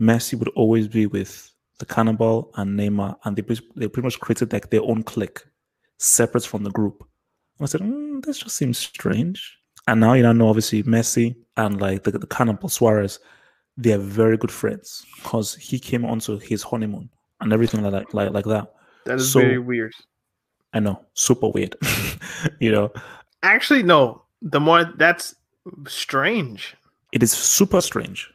Messi would always be with the Cannibal and Neymar, and they they pretty much created like their own clique, separate from the group. And I said, mm, this just seems strange. And now you know, obviously Messi and like the, the Cannibal Suarez, they are very good friends because he came onto his honeymoon and everything like that, like like that. That is So- very weird. I know, super weird. you know, Actually, no. The more that's strange. It is super strange.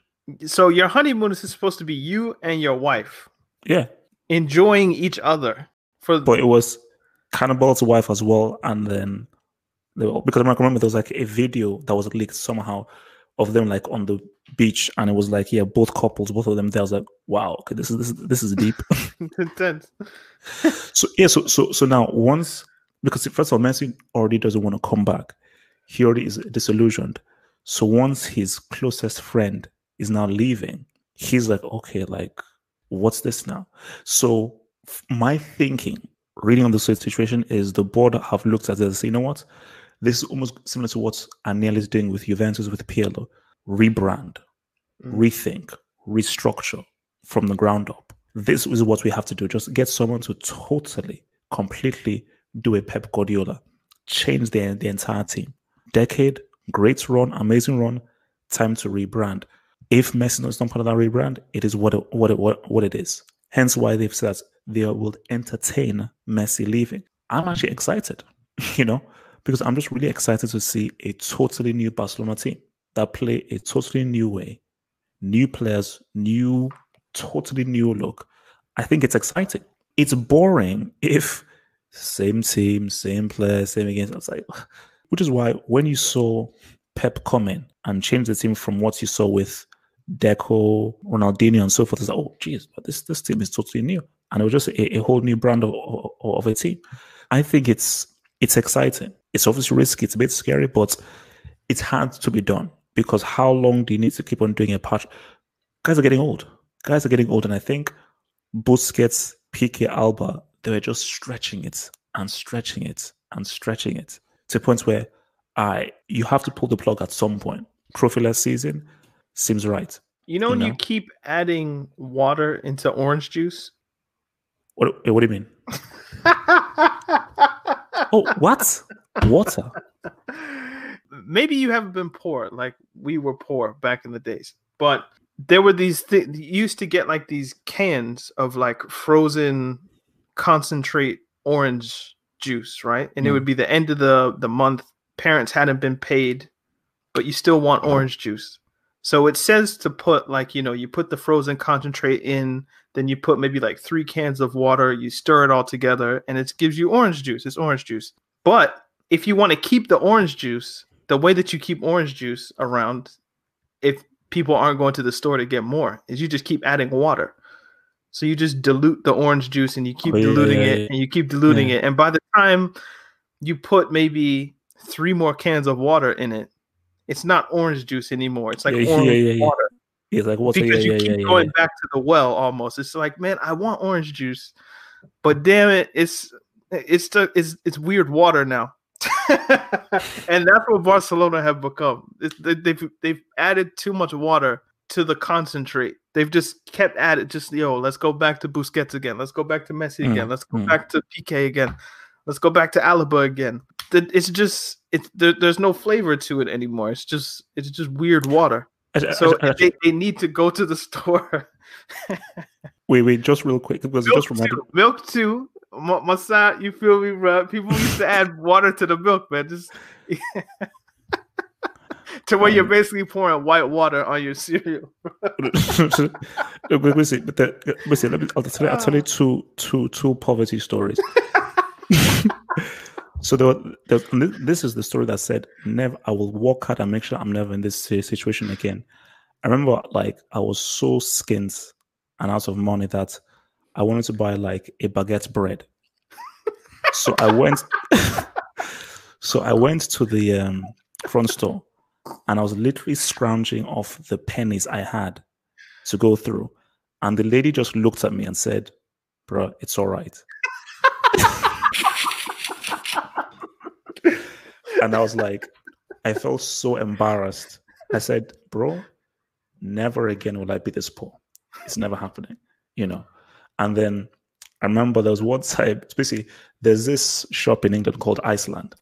So your honeymoon is supposed to be you and your wife Yeah, enjoying each other for but it was Cannibal's wife as well, and then they were- because I remember there was like a video that was leaked somehow of them like on the beach, and it was like yeah, both couples, both of them there. I was like, wow, okay, this is this is, this is deep. intense. So yeah, so so so now once because first of all, Messi already doesn't want to come back. He already is disillusioned. So once his closest friend is now leaving, he's like, okay, like what's this now? So my thinking, reading on the situation, is the board have looked at this. and say, You know what? This is almost similar to what Agnelli is doing with Juventus with Pirlo. Rebrand, Mm. rethink, restructure from the ground up. This is what we have to do. Just get someone to totally, completely do a Pep Guardiola, change the, the entire team. Decade, great run, amazing run, time to rebrand. If Messi is not part of that rebrand, it is what it, what it, what, what it is. Hence why they've said they will entertain Messi leaving. I'm actually excited, you know, because I'm just really excited to see a totally new Barcelona team that play a totally new way, new players, new, totally new look. I think it's exciting. It's boring if same team, same players, same against. I was like, which is why when you saw Pep come in and change the team from what you saw with Deco, Ronaldinho, and so forth, it's like, oh, geez, but this this team is totally new, and it was just a, a whole new brand of, of, of a team. I think it's it's exciting. It's obviously risky. It's a bit scary, but it's hard to be done because how long do you need to keep on doing a patch? Guys are getting old. Guys are getting old, and I think Busquets, Piqué, Alba, they were just stretching it and stretching it and stretching it to a point where I you have to pull the plug at some point. Trophy last season seems right. You know, when you, know? you keep adding water into orange juice. What? Eh, what do you mean? oh, what? Water. Maybe you haven't been poor like we were poor back in the days, but there were these th- used to get like these cans of like frozen concentrate orange juice, right? And mm. it would be the end of the the month. Parents hadn't been paid, but you still want orange juice. So it says to put like you know you put the frozen concentrate in, then you put maybe like three cans of water, you stir it all together, and it gives you orange juice. It's orange juice. But if you want to keep the orange juice, the way that you keep orange juice around, if people aren't going to the store to get more, is you just keep adding water. So you just dilute the orange juice and you keep oh, diluting yeah, yeah, it and you keep diluting it. And by the time you put maybe three more cans of water in it, it's not orange juice anymore. It's like orange water. It's like water. Because you keep going back to the well almost. It's like, man, I want orange juice, but damn it, it's it's it's it's weird water now. and that's what Barcelona have become. It's, they've they've added too much water to the concentrate. They've just kept at it. Just yo, let's go back to Busquets again. Let's go back to Messi mm, again. Let's go mm. back to Piqué again. Let's go back to Alaba again. It's just it's there, there's no flavor to it anymore. It's just it's just weird water. So they, they need to go to the store. wait, wait, just real quick because milk just reminded too, milk too. My side, you feel me, bro? People used to add water to the milk, man. Just to where um, you're basically pouring white water on your cereal. listen, but the, listen, let me, I'll, tell you, I'll tell you two, two, two poverty stories. so there, there, this is the story that said, "Never, I will walk out and make sure I'm never in this situation again." I remember, like, I was so skint and out of money that I wanted to buy like a baguette bread. so I went. so I went to the um, front store and I was literally scrounging off the pennies I had to go through. And the lady just looked at me and said, Bro, it's all right. and I was like, I felt so embarrassed. I said, Bro, never again will I be this poor. It's never happening, you know. And then I remember there was one time, basically, there's this shop in England called Iceland.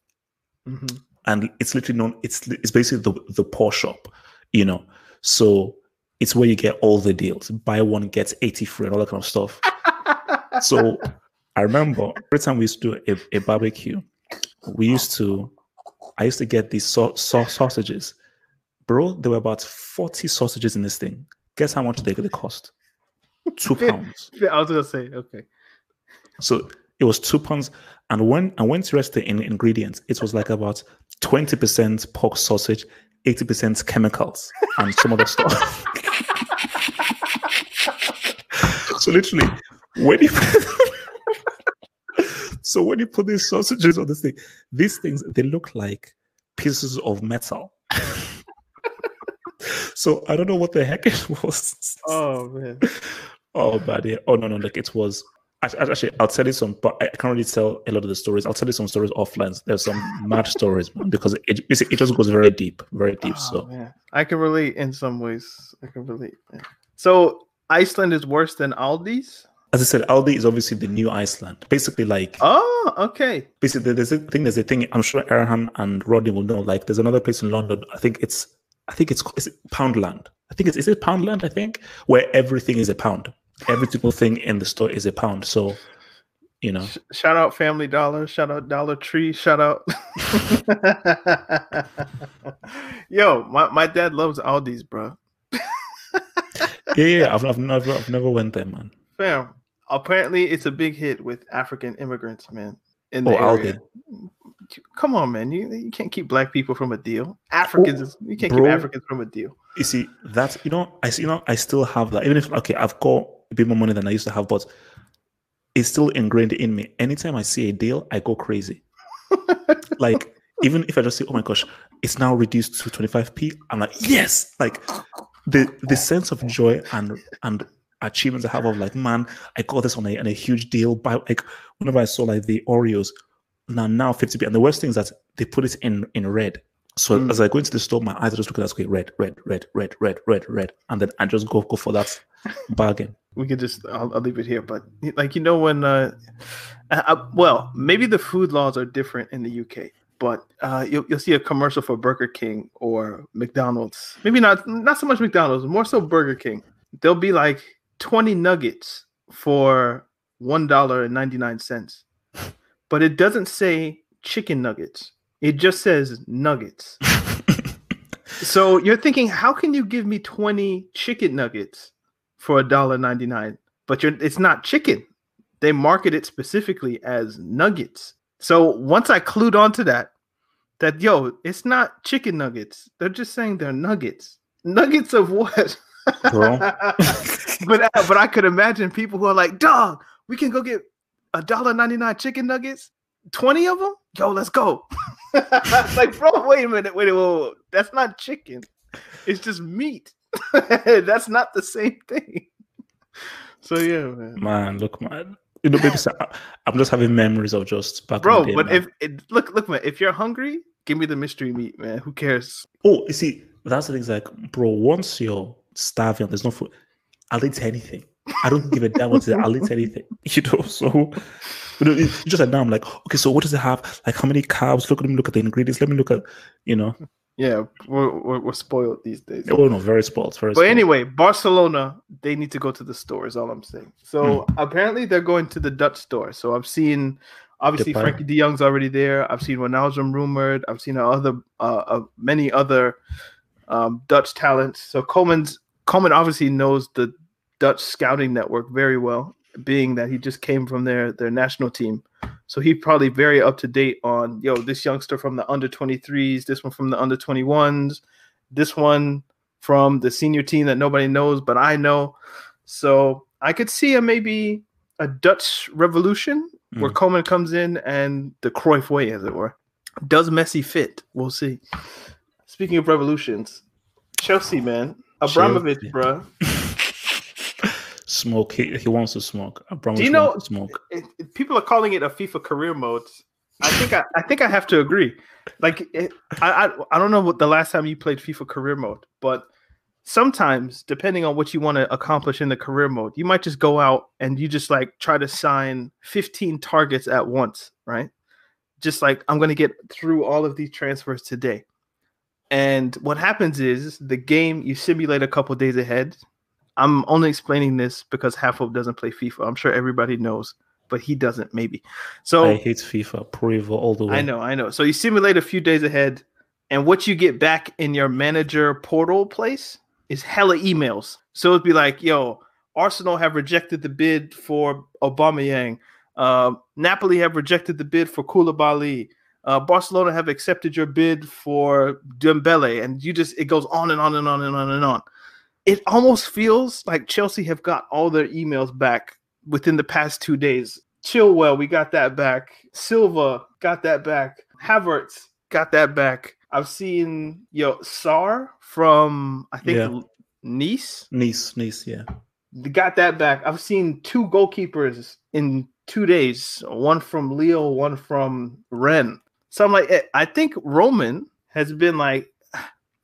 Mm-hmm and it's literally known. It's it's basically the the poor shop, you know. So it's where you get all the deals. Buy one gets eighty free and all that kind of stuff. so I remember every time we used to do a, a, barbecue, we used to. I used to get these so, so, sausages, bro. There were about forty sausages in this thing. Guess how much they could cost? Two pounds. I was gonna say okay. So it was two pounds, and when I went to rest in ingredients, it was like about 20% pork sausage, 80% chemicals, and some other stuff. so literally, when you so when you put these sausages on this thing, these things they look like pieces of metal. so I don't know what the heck it was. Oh man. Oh. Yeah. Oh no, no, like it was Actually, I'll tell you some, but I can't really tell a lot of the stories. I'll tell you some stories offline. There's some mad stories, because it it just goes very deep, very deep. Oh, so man. I can relate in some ways. I can relate. Yeah. So Iceland is worse than Aldi's. As I said, Aldi is obviously the new Iceland. Basically, like oh, okay. Basically, there's a thing. There's a thing. I'm sure Erhan and Rodney will know. Like, there's another place in London. I think it's. I think it's. Is it Poundland? I think it's. Is it Poundland? I think where everything is a pound every single thing in the store is a pound. So You know, shout out Family Dollar, shout out Dollar Tree, shout out. Yo, my, my dad loves Aldi's, bro. yeah, yeah. I've, I've never, I've never went there, man. Fam, apparently it's a big hit with African immigrants, man. In the Oh, area. Come on, man. You you can't keep black people from a deal. Africans, is- you can't keep. Africans from a deal. You see, that's you know, I see, you know, I still have that. Even if okay, I've got a bit more money than I used to have, but it's still ingrained in me. Anytime I see a deal, I go crazy. like even if I just say, "Oh my gosh, it's now reduced to 25p," I'm like, "Yes!" Like the the sense of joy and and achievements I have of like, man, I got this on a, on a huge deal. By like whenever I saw like the Oreos, now now 50p, and the worst thing is that they put it in in red. So Mm. as I go into the store, my eyes are just looking at okay, red, red, red, red, red, red, red, and then I just go go for that bargain. we could just I'll, I'll leave it here but like you know when uh, uh uh, well maybe the food laws are different in the uk but uh you'll, you'll see a commercial for burger king or mcdonald's. Maybe not not so much mcdonald's more so burger king. There'll be like 20 nuggets for one dollar and 99 cents but it doesn't say chicken nuggets. It just says nuggets. So you're thinking how can you give me 20 chicken nuggets for a dollar ninety nine, but you're it's not chicken. They market it specifically as nuggets. So once I clued onto that, that yo, it's not chicken nuggets. They're just saying they're nuggets. Nuggets of what? But uh, but I could imagine people who are like, dog, we can go get a dollar ninety nine chicken nuggets, twenty of them. Yo, let's go. like, bro, wait a minute, wait, wait, wait, wait. that's not chicken. It's just meat. that's not the same thing. So yeah, man. man, look, man. You know, so- I'm just having memories of just back bro. day, but man. if it, look, look, man, if you're hungry, give me the mystery meat, man. Who cares? Oh, you see, that's the thing. It's like, bro, once you're starving, there's no food. I'll eat anything. I don't give a damn what it is. I'll eat anything. You know, so you know, it's just like now I'm like, okay, so what does it have? Like, how many carbs? Look at them. Look at the ingredients. Let me look at, you know. Yeah, we're, we're, spoiled these days. Oh no, very spoiled. Very But spoiled. anyway, Barcelona, they need to go to the store. Is all I'm saying. So Hmm. apparently they're going to the Dutch store. So I've seen, obviously Depay. Frenkie De Jong's already there. I've seen Ronaldo rumored. I've seen other, uh, uh, many other um, Dutch talents. So Koeman's Koeman obviously knows the Dutch scouting network very well, being that he just came from their their national team. So he probably very up to date on yo this youngster from the under 23s, this one from the under 21s, this one from the senior team that nobody knows, but I know. So I could see a maybe a Dutch revolution where Mm. Koeman comes in and the Cruyff way, as it were. Does Messi fit? We'll see. Speaking of revolutions, Chelsea, man, Abramovich, Chelsea. bruh. Smoke. He, he wants to smoke. Abramovich Do you know- smoke. it, it- people are calling it a FIFA career mode. I think I, I think I have to agree. Like it, I, I I don't know what the last time you played FIFA career mode, but sometimes depending on what you want to accomplish in the career mode, you might just go out and you just like try to sign 15 targets at once, right? Just like I'm going to get through all of these transfers today. And what happens is the game you simulate a couple days ahead. I'm only explaining this because Half Hope doesn't play FIFA. I'm sure everybody knows, but he doesn't maybe. So I hate FIFA. Pro Evo all the way. I know, I know. So you simulate a few days ahead, and what you get back in your manager portal place is hella emails. So it'd be like, yo, Arsenal have rejected the bid for Aubameyang. Uh, Napoli have rejected the bid for Koulibaly. Uh, Barcelona have accepted your bid for Dembele, and you just it goes on and on and on and on and on. It almost feels like Chelsea have got all their emails back within the past two days. Chilwell, we got that back. Silva got that back. Havertz got that back. I've seen yo Sarr from I think Yeah. Nice Nice, nice, yeah. got that back. I've seen two goalkeepers in two days. One from Lyon, one from Rennes. So I'm like, eh, I think Roman has been like,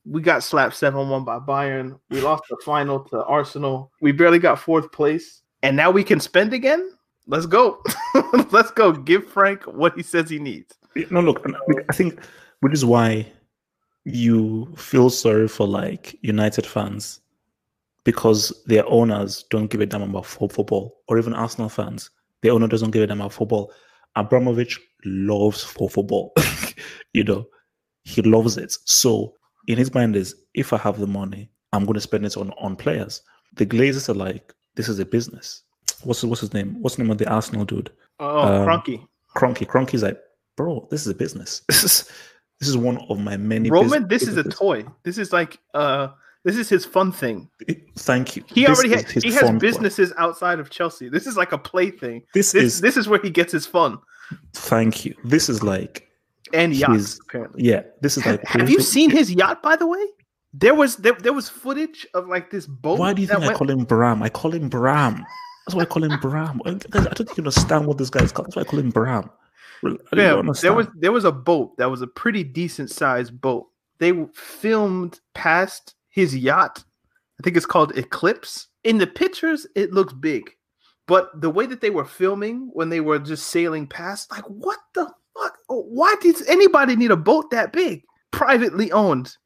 we got slapped seven one by Bayern. We lost the final to Arsenal. We barely got fourth place, and now we can spend again. Let's go. Let's go. Give Frank what he says he needs. No, look, I think which is why you feel sorry for like United fans because their owners don't give a damn about football, or even Arsenal fans The owner doesn't give a damn about football. Abramovich loves football. you know, he loves it. So in his mind is if I have the money, I'm going to spend it on on players. The Glazers are like, this is a business. What's what's his name? What's the name of the Arsenal dude? Oh, Um, Kroenke. Kroenke. Kroenke's like, bro, this is a business. This is this is one of my many. Roman, this is a toy. This is like uh this is his fun thing. Thank you. He This already has he has businesses outside of Chelsea. This is like a play thing. This, This is this is where he gets his fun thank you. This is like and yachts apparently. yeah. This is like Have you seen his yacht by the way? There was there, there was footage of like this boat. Why do you think I call him Bram? I call him Bram. That's why I call him Bram. I don't think you understand what this guy is called. That's why I call him Bram. Really, I don't Yeah, there was there was a boat that was a pretty decent sized boat. They filmed past his yacht. I think it's called Eclipse. In the pictures, it looks big, but the way that they were filming when they were just sailing past, like what the fuck? Oh, Why does anybody need a boat that big, privately owned?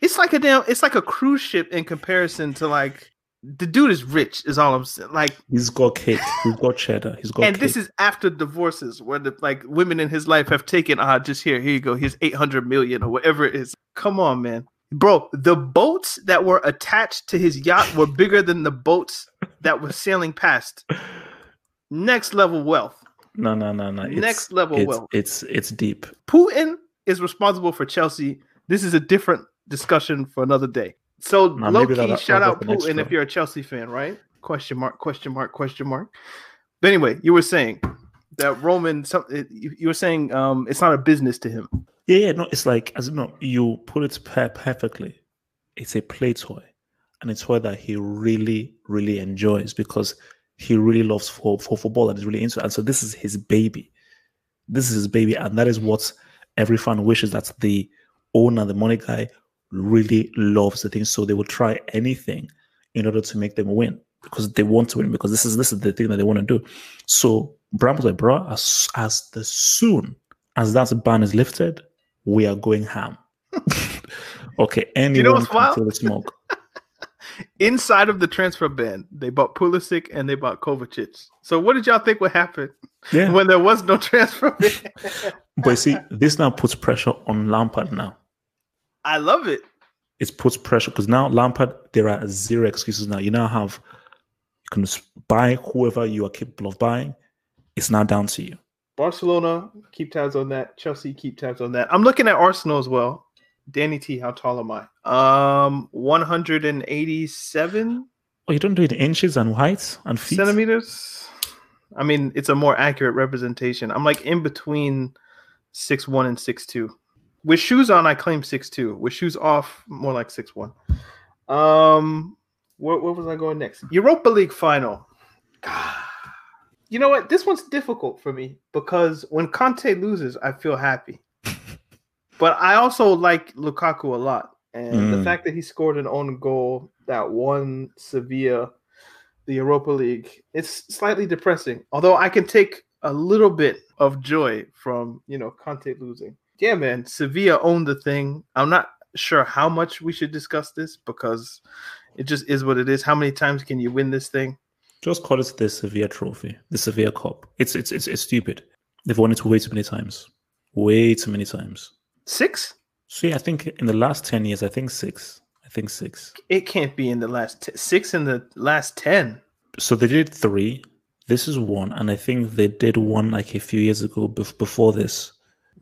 It's like a damn. It's like a cruise ship in comparison to like the dude is rich. Is all I'm saying. Like He's got cake. He's got cheddar. He's got and cake. this is after divorces where the like women in his life have taken ah just here here you go here's 800 million or whatever it is come on man bro the boats that were attached to his yacht were bigger than the boats that were sailing past next level wealth no, no, no, no. It's, Next level It's, wealth. it's it's deep. putin is responsible for chelsea this is a different discussion for another day so Nah, low key shout out putin if you're a chelsea fan right question mark question mark question mark but anyway you were saying that roman some, you you were saying um it's not a business to him Yeah, yeah. No, it's like as you know, you put it perfectly. It's a play toy, and it's toy that he really, really enjoys because he really loves for, for football and is really into it. And so this is his baby. This is his baby, and that is what every fan wishes that the owner, the money guy, really loves the thing. So they will try anything in order to make them win because they want to win because this is this is the thing that they want to do. So Bram was like, bro, as as the soon as that ban is lifted, we are going ham. okay, anyone know what's can feel the smoke. Inside of the transfer ban they bought pulisic and they bought kovacic so what did y'all think would happen Yeah, when there was no transfer ban but you see, this now puts pressure on Lampard. Now i love it it puts pressure because now Lampard, there are zero excuses now. You now have you can buy whoever you are capable of buying. It's now down to you. Barcelona, keep tabs on that. Chelsea, keep tabs on that. I'm looking at Arsenal as well. Danny T, how tall am I? Um, 187 Oh, you don't do it in inches and height and feet. centimeters. I mean, it's a more accurate representation. I'm like in between six one and six two. With shoes on, I claim six two. With shoes off, more like six one. Um, where, where was I going next? Europa League final. God. You know what? This one's difficult for me because when Conte loses, I feel happy. But I also like Lukaku a lot. And the Mm. fact that he scored an own goal that won Sevilla the Europa League, it's slightly depressing. Although I can take a little bit of joy from, you know, Conte losing. Yeah, man, Sevilla owned the thing. I'm not sure how much we should discuss this because it just is what it is. How many times can you win this thing? Just call it the Sevilla Trophy, the Sevilla Cup. It's it's it's, it's stupid. They've won it way too many times, way too many times. Six? See, I think in the last ten years, I think six. I think six. It can't be in the last t- six in the last ten. So they did three. This is one, and I think they did one like a few years ago bef- before this.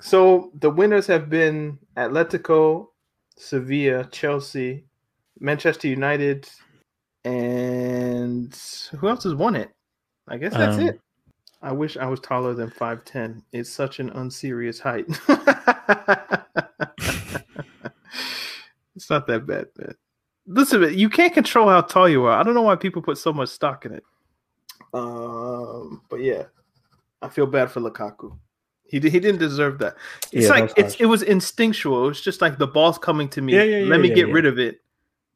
So the winners have been Atletico, Sevilla, Chelsea, Manchester United, and who else has won it? I guess that's Um, it. I wish I was taller than five ten. It's such an unserious height. it's not that bad, man. Listen, you can't control how tall you are. I don't know why people put so much stock in it. Um, but yeah, I feel bad for Lukaku. He he didn't deserve that. It's Yeah, like it's harsh. it was instinctual. It was just like the ball's coming to me. Yeah, yeah, Let yeah, me get rid of it.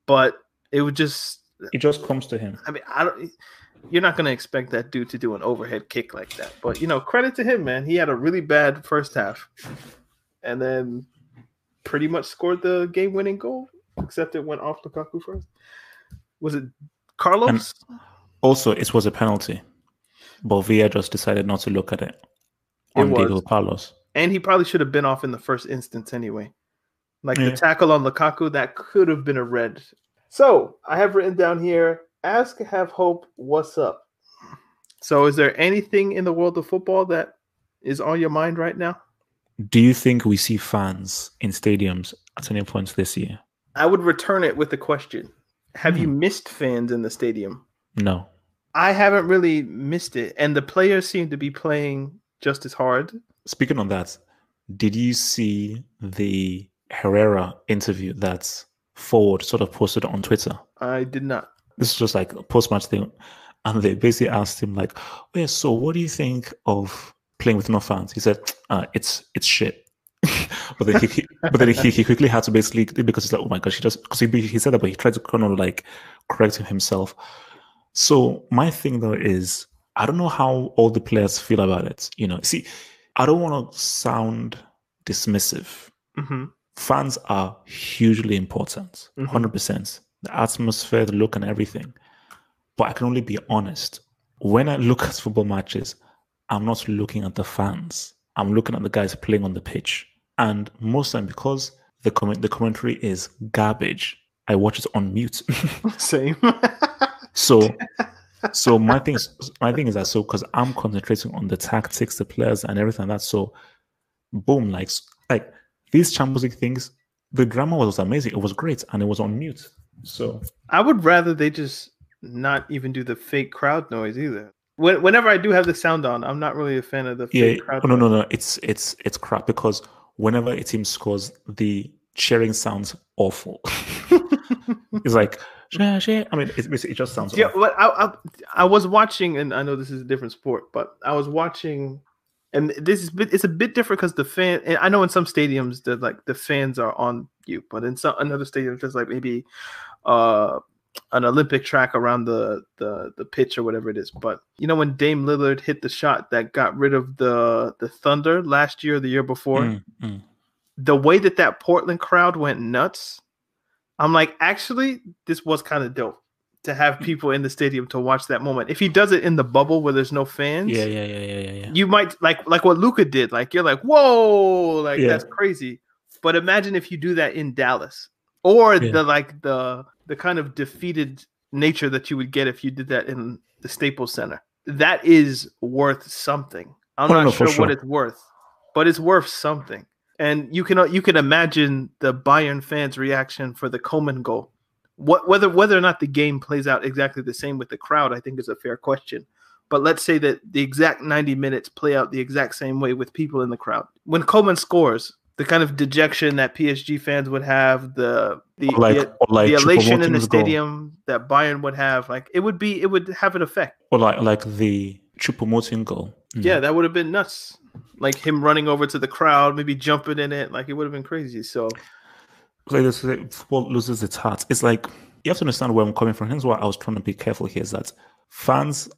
But it would just. It just comes to him. I mean, I don't. You're not gonna expect that dude to do an overhead kick like that. But you know, credit to him, man. He had a really bad first half, and then pretty much scored the game-winning goal. Except it went off Lukaku first. Was it Carlos? Also, it was a penalty. but Villa just decided not to look at it It on was. Diego Carlos. And he probably should have been off in the first instance anyway. Like Yeah. the tackle on Lukaku, that could have been a red. So I have written down here ask, have hope, what's up? So is there anything in the world of football that is on your mind right now? Do you think we see fans in stadiums at any point this year? I would return it with the question Have you Hmm. missed fans in the stadium? No. I haven't really missed it. And the players seem to be playing just as hard. Speaking on that, did you see the Herrera interview that Forward sort of posted on Twitter? I did not. This is just like a post match thing. And they basically asked him, like, oh, yeah, so what do you think of playing with no fans? He said, uh, it's it's shit. but then, he, but then he, he quickly had to basically because he's like, oh my gosh, he just because he, he said that, but he tried to kind of like correct himself. So my thing though is I don't know how all the players feel about it. You know, see, I don't want to sound dismissive. hmm Fans are hugely important, Mhm. 100 percent. The atmosphere, the look, and everything. But I can only be honest. When I look at football matches, I'm not looking at the fans. I'm looking at the guys playing on the pitch. And most of time, because the comment the commentary is garbage, I watch it on mute. Same. So, so my thing is my thing is that so because I'm concentrating on the tactics, the players, and everything like that. So, boom, like like these Champions League things, the drama was amazing. It was great, and it was on mute. So I would rather they just not even do the fake crowd noise either. When, whenever I do have the sound on, I'm not really a fan of the yeah, fake crowd oh, no, no, noise. no, it's it's it's crap because whenever a team scores, the cheering sounds awful. it's like. "Share, share." I mean, basically, it just sounds Yeah, awful. but I, I I was watching, and I know this is a different sport, but I was watching, and this is bit, it's a bit different because the fan. And I know in some stadiums that like the fans are on you, but in some another stadium, just like maybe uh an Olympic track around the the the pitch or whatever it is. But you know when Dame Lillard hit the shot that got rid of the the Thunder last year, the year before, Mm, mm. the way that that Portland crowd went nuts, I'm like, actually, this was kind of dope to have people in the stadium to watch that moment. If he does it in the bubble where there's no fans, Yeah, yeah, yeah, yeah, yeah, yeah. you might like like what Luka did. Like you're like, whoa, like Yeah. that's crazy. But imagine if you do that in Dallas, or Yeah. the like the the kind of defeated nature that you would get if you did that in the Staples Center. That is worth something. I'm Oh, not no, for sure what it's worth, but it's worth something. And you can you can imagine the Bayern fans' reaction for the Coman goal. What whether whether or not the game plays out exactly the same with the crowd, I think is a fair question. But let's say that the exact 90 minutes play out the exact same way with people in the crowd. When Coman scores, the kind of dejection that PSG fans would have, the the Or like, the, like the elation in the Choupo-Moting's goal. stadium that Bayern would have, like it would be it would have an effect. or like like the Choupo-Moting goal. Mm. Yeah, that would have been nuts. Like him running over to the crowd, maybe jumping in it, like it would have been crazy. So like this football loses its heart. It's like you have to understand where I'm coming from. Hence why I was trying to be careful here is that fans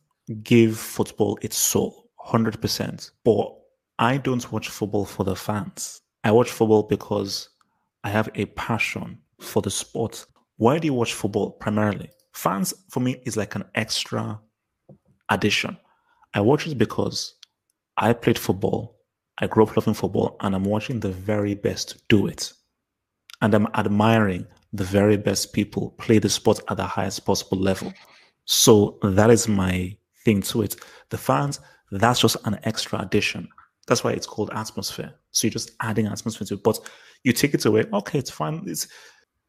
give football its soul, hundred percent. But I don't watch football for the fans. I watch football because I have a passion for the sport. Why do you watch football primarily? Fans for me is like an extra addition. I watch it because I played football. I grew up loving football, and I'm watching the very best do it and I'm admiring the very best people play the sport at the highest possible level. So that is my thing to it. The fans, that's just an extra addition. That's why it's called atmosphere. So you're just adding atmosphere to it. But you take it away, okay, it's fine. It's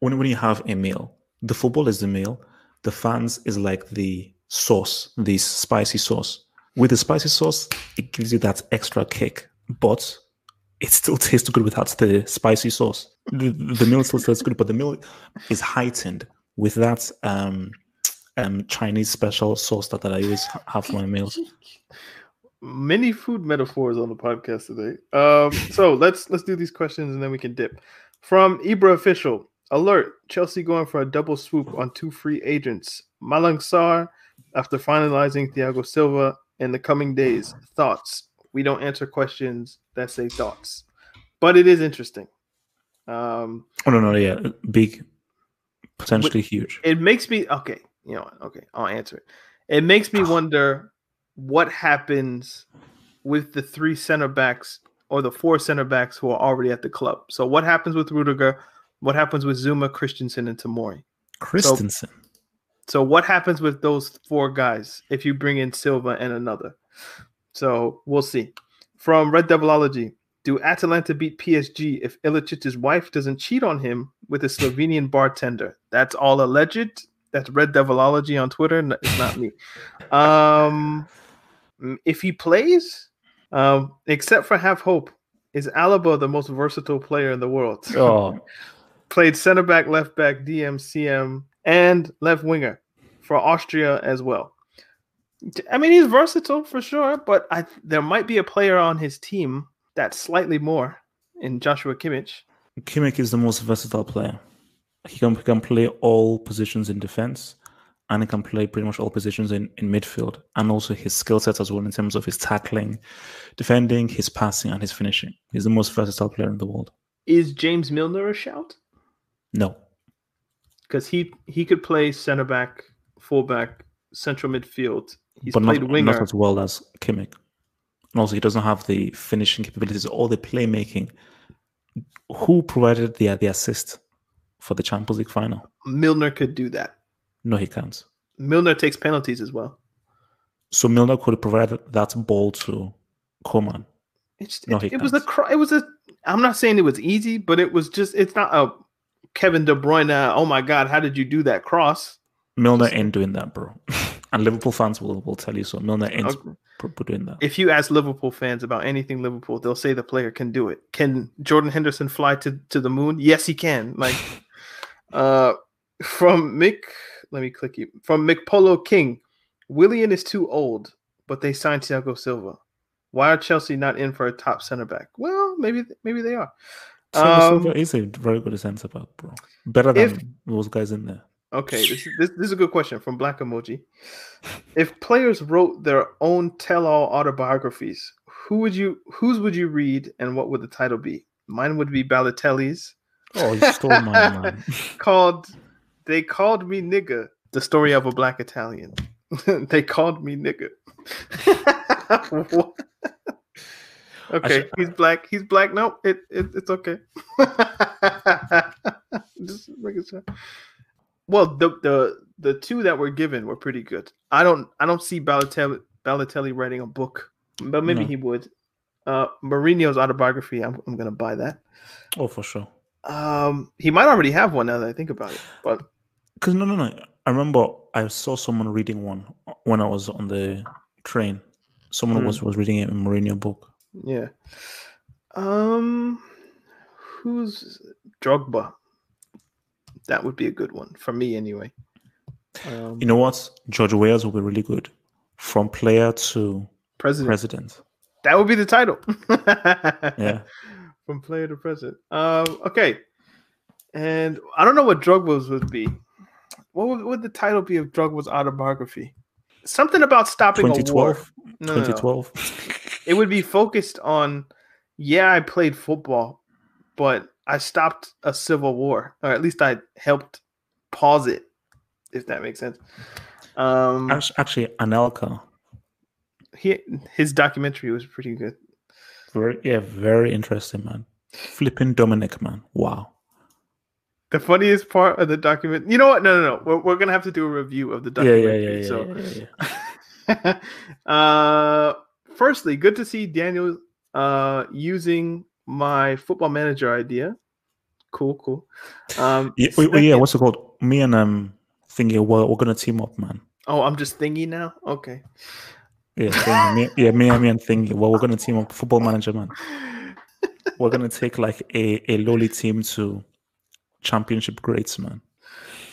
when when you have a meal, the football is the meal, the fans is like the sauce, the spicy sauce. With the spicy sauce, it gives you that extra kick. But it still tastes good without the spicy sauce. The, the meal still tastes good, but the meal is heightened with that um, um, Chinese special sauce that, that I always ha- have for my meals. many food metaphors on the podcast today. Um, so let's let's do these questions and then we can dip. From Ibra official alert: Chelsea going for a double swoop on two free agents. Malang Sarr, after finalizing Thiago Silva in the coming days. Thoughts? We don't answer questions that say thoughts, but it is interesting. Um, Oh, no, no, yeah. Big, potentially huge. it makes me okay. You know, okay, I'll answer it. It makes me wonder what happens with the three center backs or the four center backs who are already at the club. So what happens with Rudiger? What happens with Zouma, Christensen, and Tomori? Christensen. So, so what happens with those four guys if you bring in Silva and another? So we'll see. From Red Devilology, do Atalanta beat PSG if Ilicic's wife doesn't cheat on him with a Slovenian bartender? That's all alleged. That's Red Devilology on Twitter. It's not me. Um, if he plays, um, except for Have Hope, is Alaba the most versatile player in the world? Oh, Played center back, left back, DM, CM, and left winger for Austria as well. I mean, he's versatile for sure, but I there might be a player on his team that's slightly more in Joshua Kimmich. Kimmich is the most versatile player. He can, he can play all positions in defense and he can play pretty much all positions in, in midfield and also his skill sets as well in terms of his tackling, defending, his passing, and his finishing. He's the most versatile player in the world. Is James Milner a shout? No. Because he he could play center back, fullback, central midfield. He's but played not, winger. not as well as Kimmich. And also, he doesn't have the finishing capabilities or the playmaking. Who provided the the assist for the Champions League final? Milner could do that. No, he can't. Milner takes penalties as well. So Milner could provide that ball to Coman. It's, No, it, he it was a can't. it was a I'm not saying it was easy, but it was just it's not a Kevin De Bruyne. Oh my God, how did you do that cross? Milner ain't doing that, bro. and Liverpool fans will, will tell you so. Milner ain't Okay. doing that. If you ask Liverpool fans about anything Liverpool, they'll say the player can do it. Can Jordan Henderson fly to, to the moon? Yes, he can. Like uh from Mick, let me click you from Mick Polo King. Willian is too old, but they signed Thiago Silva. Why are Chelsea not in for a top center back? Well, maybe maybe they are. So Um, Silva is a very good centre back, bro. Better than if- those guys in there. Okay, this is this, this is a good question from Black Emoji. If players wrote their own tell-all autobiographies, who would you whose would you read and what would the title be? Mine would be Balotelli's Oh, you stole mine, man. called They Called Me Nigga, the story of a black Italian. they called me nigga. Okay, should- he's black. He's black. No, it, it it's okay. Just making sure. Well, the the the two that were given were pretty good. I don't I don't see Balotelli Balotelli writing a book, but maybe No. he would. Uh, Mourinho's autobiography. I'm I'm gonna buy that. Oh, for sure. Um, he might already have one now that I think about it. But Because no, no, no. I remember I saw someone reading one when I was on the train. Someone Hmm. was was reading it a Mourinho book. yeah. Um, who's Drogba? That would be a good one for me, anyway. Um, You know what? George Weah will be really good. From player to president. president. That would be the title. Yeah. From player to present. Um, okay. And I don't know what Drogba's would be. What would, would the title be of Drogba's autobiography? Something about stopping a war. 2012. No, no. It would be focused on, yeah, I played football, but I stopped a civil war, or at least I helped pause it, if that makes sense. Um, Act- Actually, Anelka. he, his documentary was pretty good. Very, yeah, very interesting, man. Flipping Domenech, man. Wow. The funniest part of the document, you know what? No, no, no. We're, we're gonna have to do a review of the Yeah, yeah, yeah, yeah, so, yeah, yeah, yeah. uh, firstly, good to see Daniel uh using my football manager idea. Cool, cool. Um, Yeah, wait, wait, yeah, what's it called? Me and um thingy, we're, we're gonna team up, man. Oh, I'm just thingy now. Okay. Yeah, Thingy, me, yeah, me and me and thingy. Well, we're gonna team up, football manager, man. We're gonna take like a, a lowly team to championship greats, man.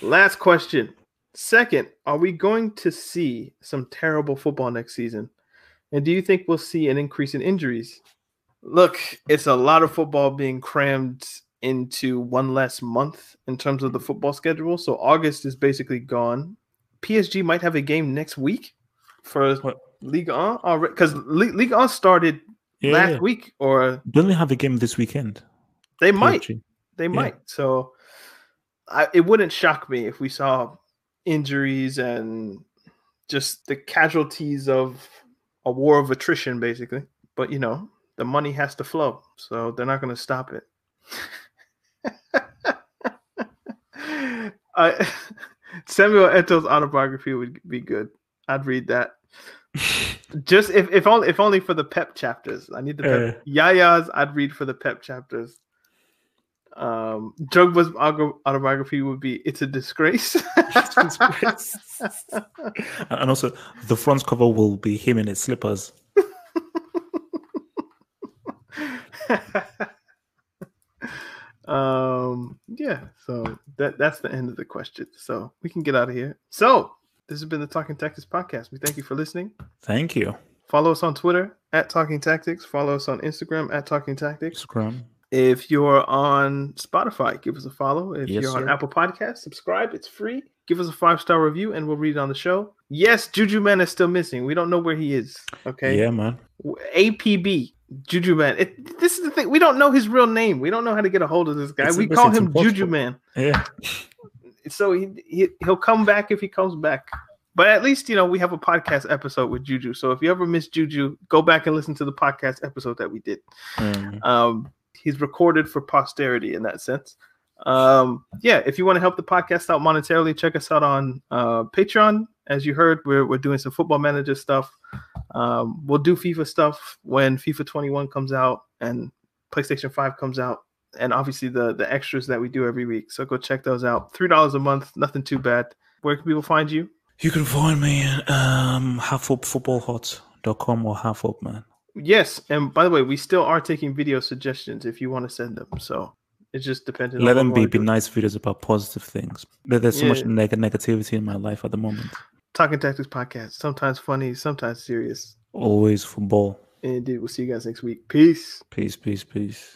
Last question. Second, are we going to see some terrible football next season? And do you think we'll see an increase in injuries? Look, it's a lot of football being crammed into one less month in terms of the football schedule. So August is basically gone. PSG might have a game next week for What? Ligue 1 already because League, League 1 started Yeah, last yeah. week, or Don't they have a game this weekend? they might. PSG? They might. So I, it wouldn't shock me if we saw injuries and just the casualties of a war of attrition, basically. But you know, the money has to flow, so they're not going to stop it. I, Samuel Eto's autobiography would be good. I'd read that. Just if, if only if only for the Pep chapters. I need the Pep. Uh, Yaya's I'd read for the Pep chapters. Um, Drogba's autobiography would be "It's a disgrace." it's a disgrace. and also, the front cover will be him in his slippers. um, yeah. So that that's the end of the question. So we can get out of here. So this has been the Talking Tactics podcast. We thank you for listening. Thank you. Follow us on Twitter at Talking Tactics. Follow us on Instagram at Talking Tactics. Instagram. If you're on Spotify, give us a follow. If yes, you're on sir. Apple Podcasts, subscribe. It's free. Give us a five star review and we'll read it on the show. Yes, Juju Man is still missing. We don't know where he is. Okay. Yeah, man. APB. Juju Man. It, this is the thing. We don't know his real name. We don't know how to get a hold of this guy. It's, we call him. Juju Man. Yeah. So he, he he'll come back if he comes back. But at least you know we have a podcast episode with Juju. So if you ever miss Juju, go back and listen to the podcast episode that we did. Mm. Um, he's recorded for posterity in that sense. Um, yeah, if you want to help the podcast out monetarily, check us out on uh, Patreon. As you heard, we're we're doing some football manager stuff. Um, we'll do FIFA stuff when FIFA 21 comes out and PlayStation 5 comes out, and obviously the the extras that we do every week. So go check those out. Three dollars a month, nothing too bad. Where can people find you? You can find me at um, halfupfootballhot.com or halfup, man. Yes, and by the way, we still are taking video suggestions if you want to send them. So it's just depending. Let them be, be nice videos about positive things. There's so yeah. much neg- negativity in my life at the moment. Talking Tactics podcast, sometimes funny, sometimes serious. Always football. Indeed. We'll see you guys next week. Peace. Peace, peace, peace.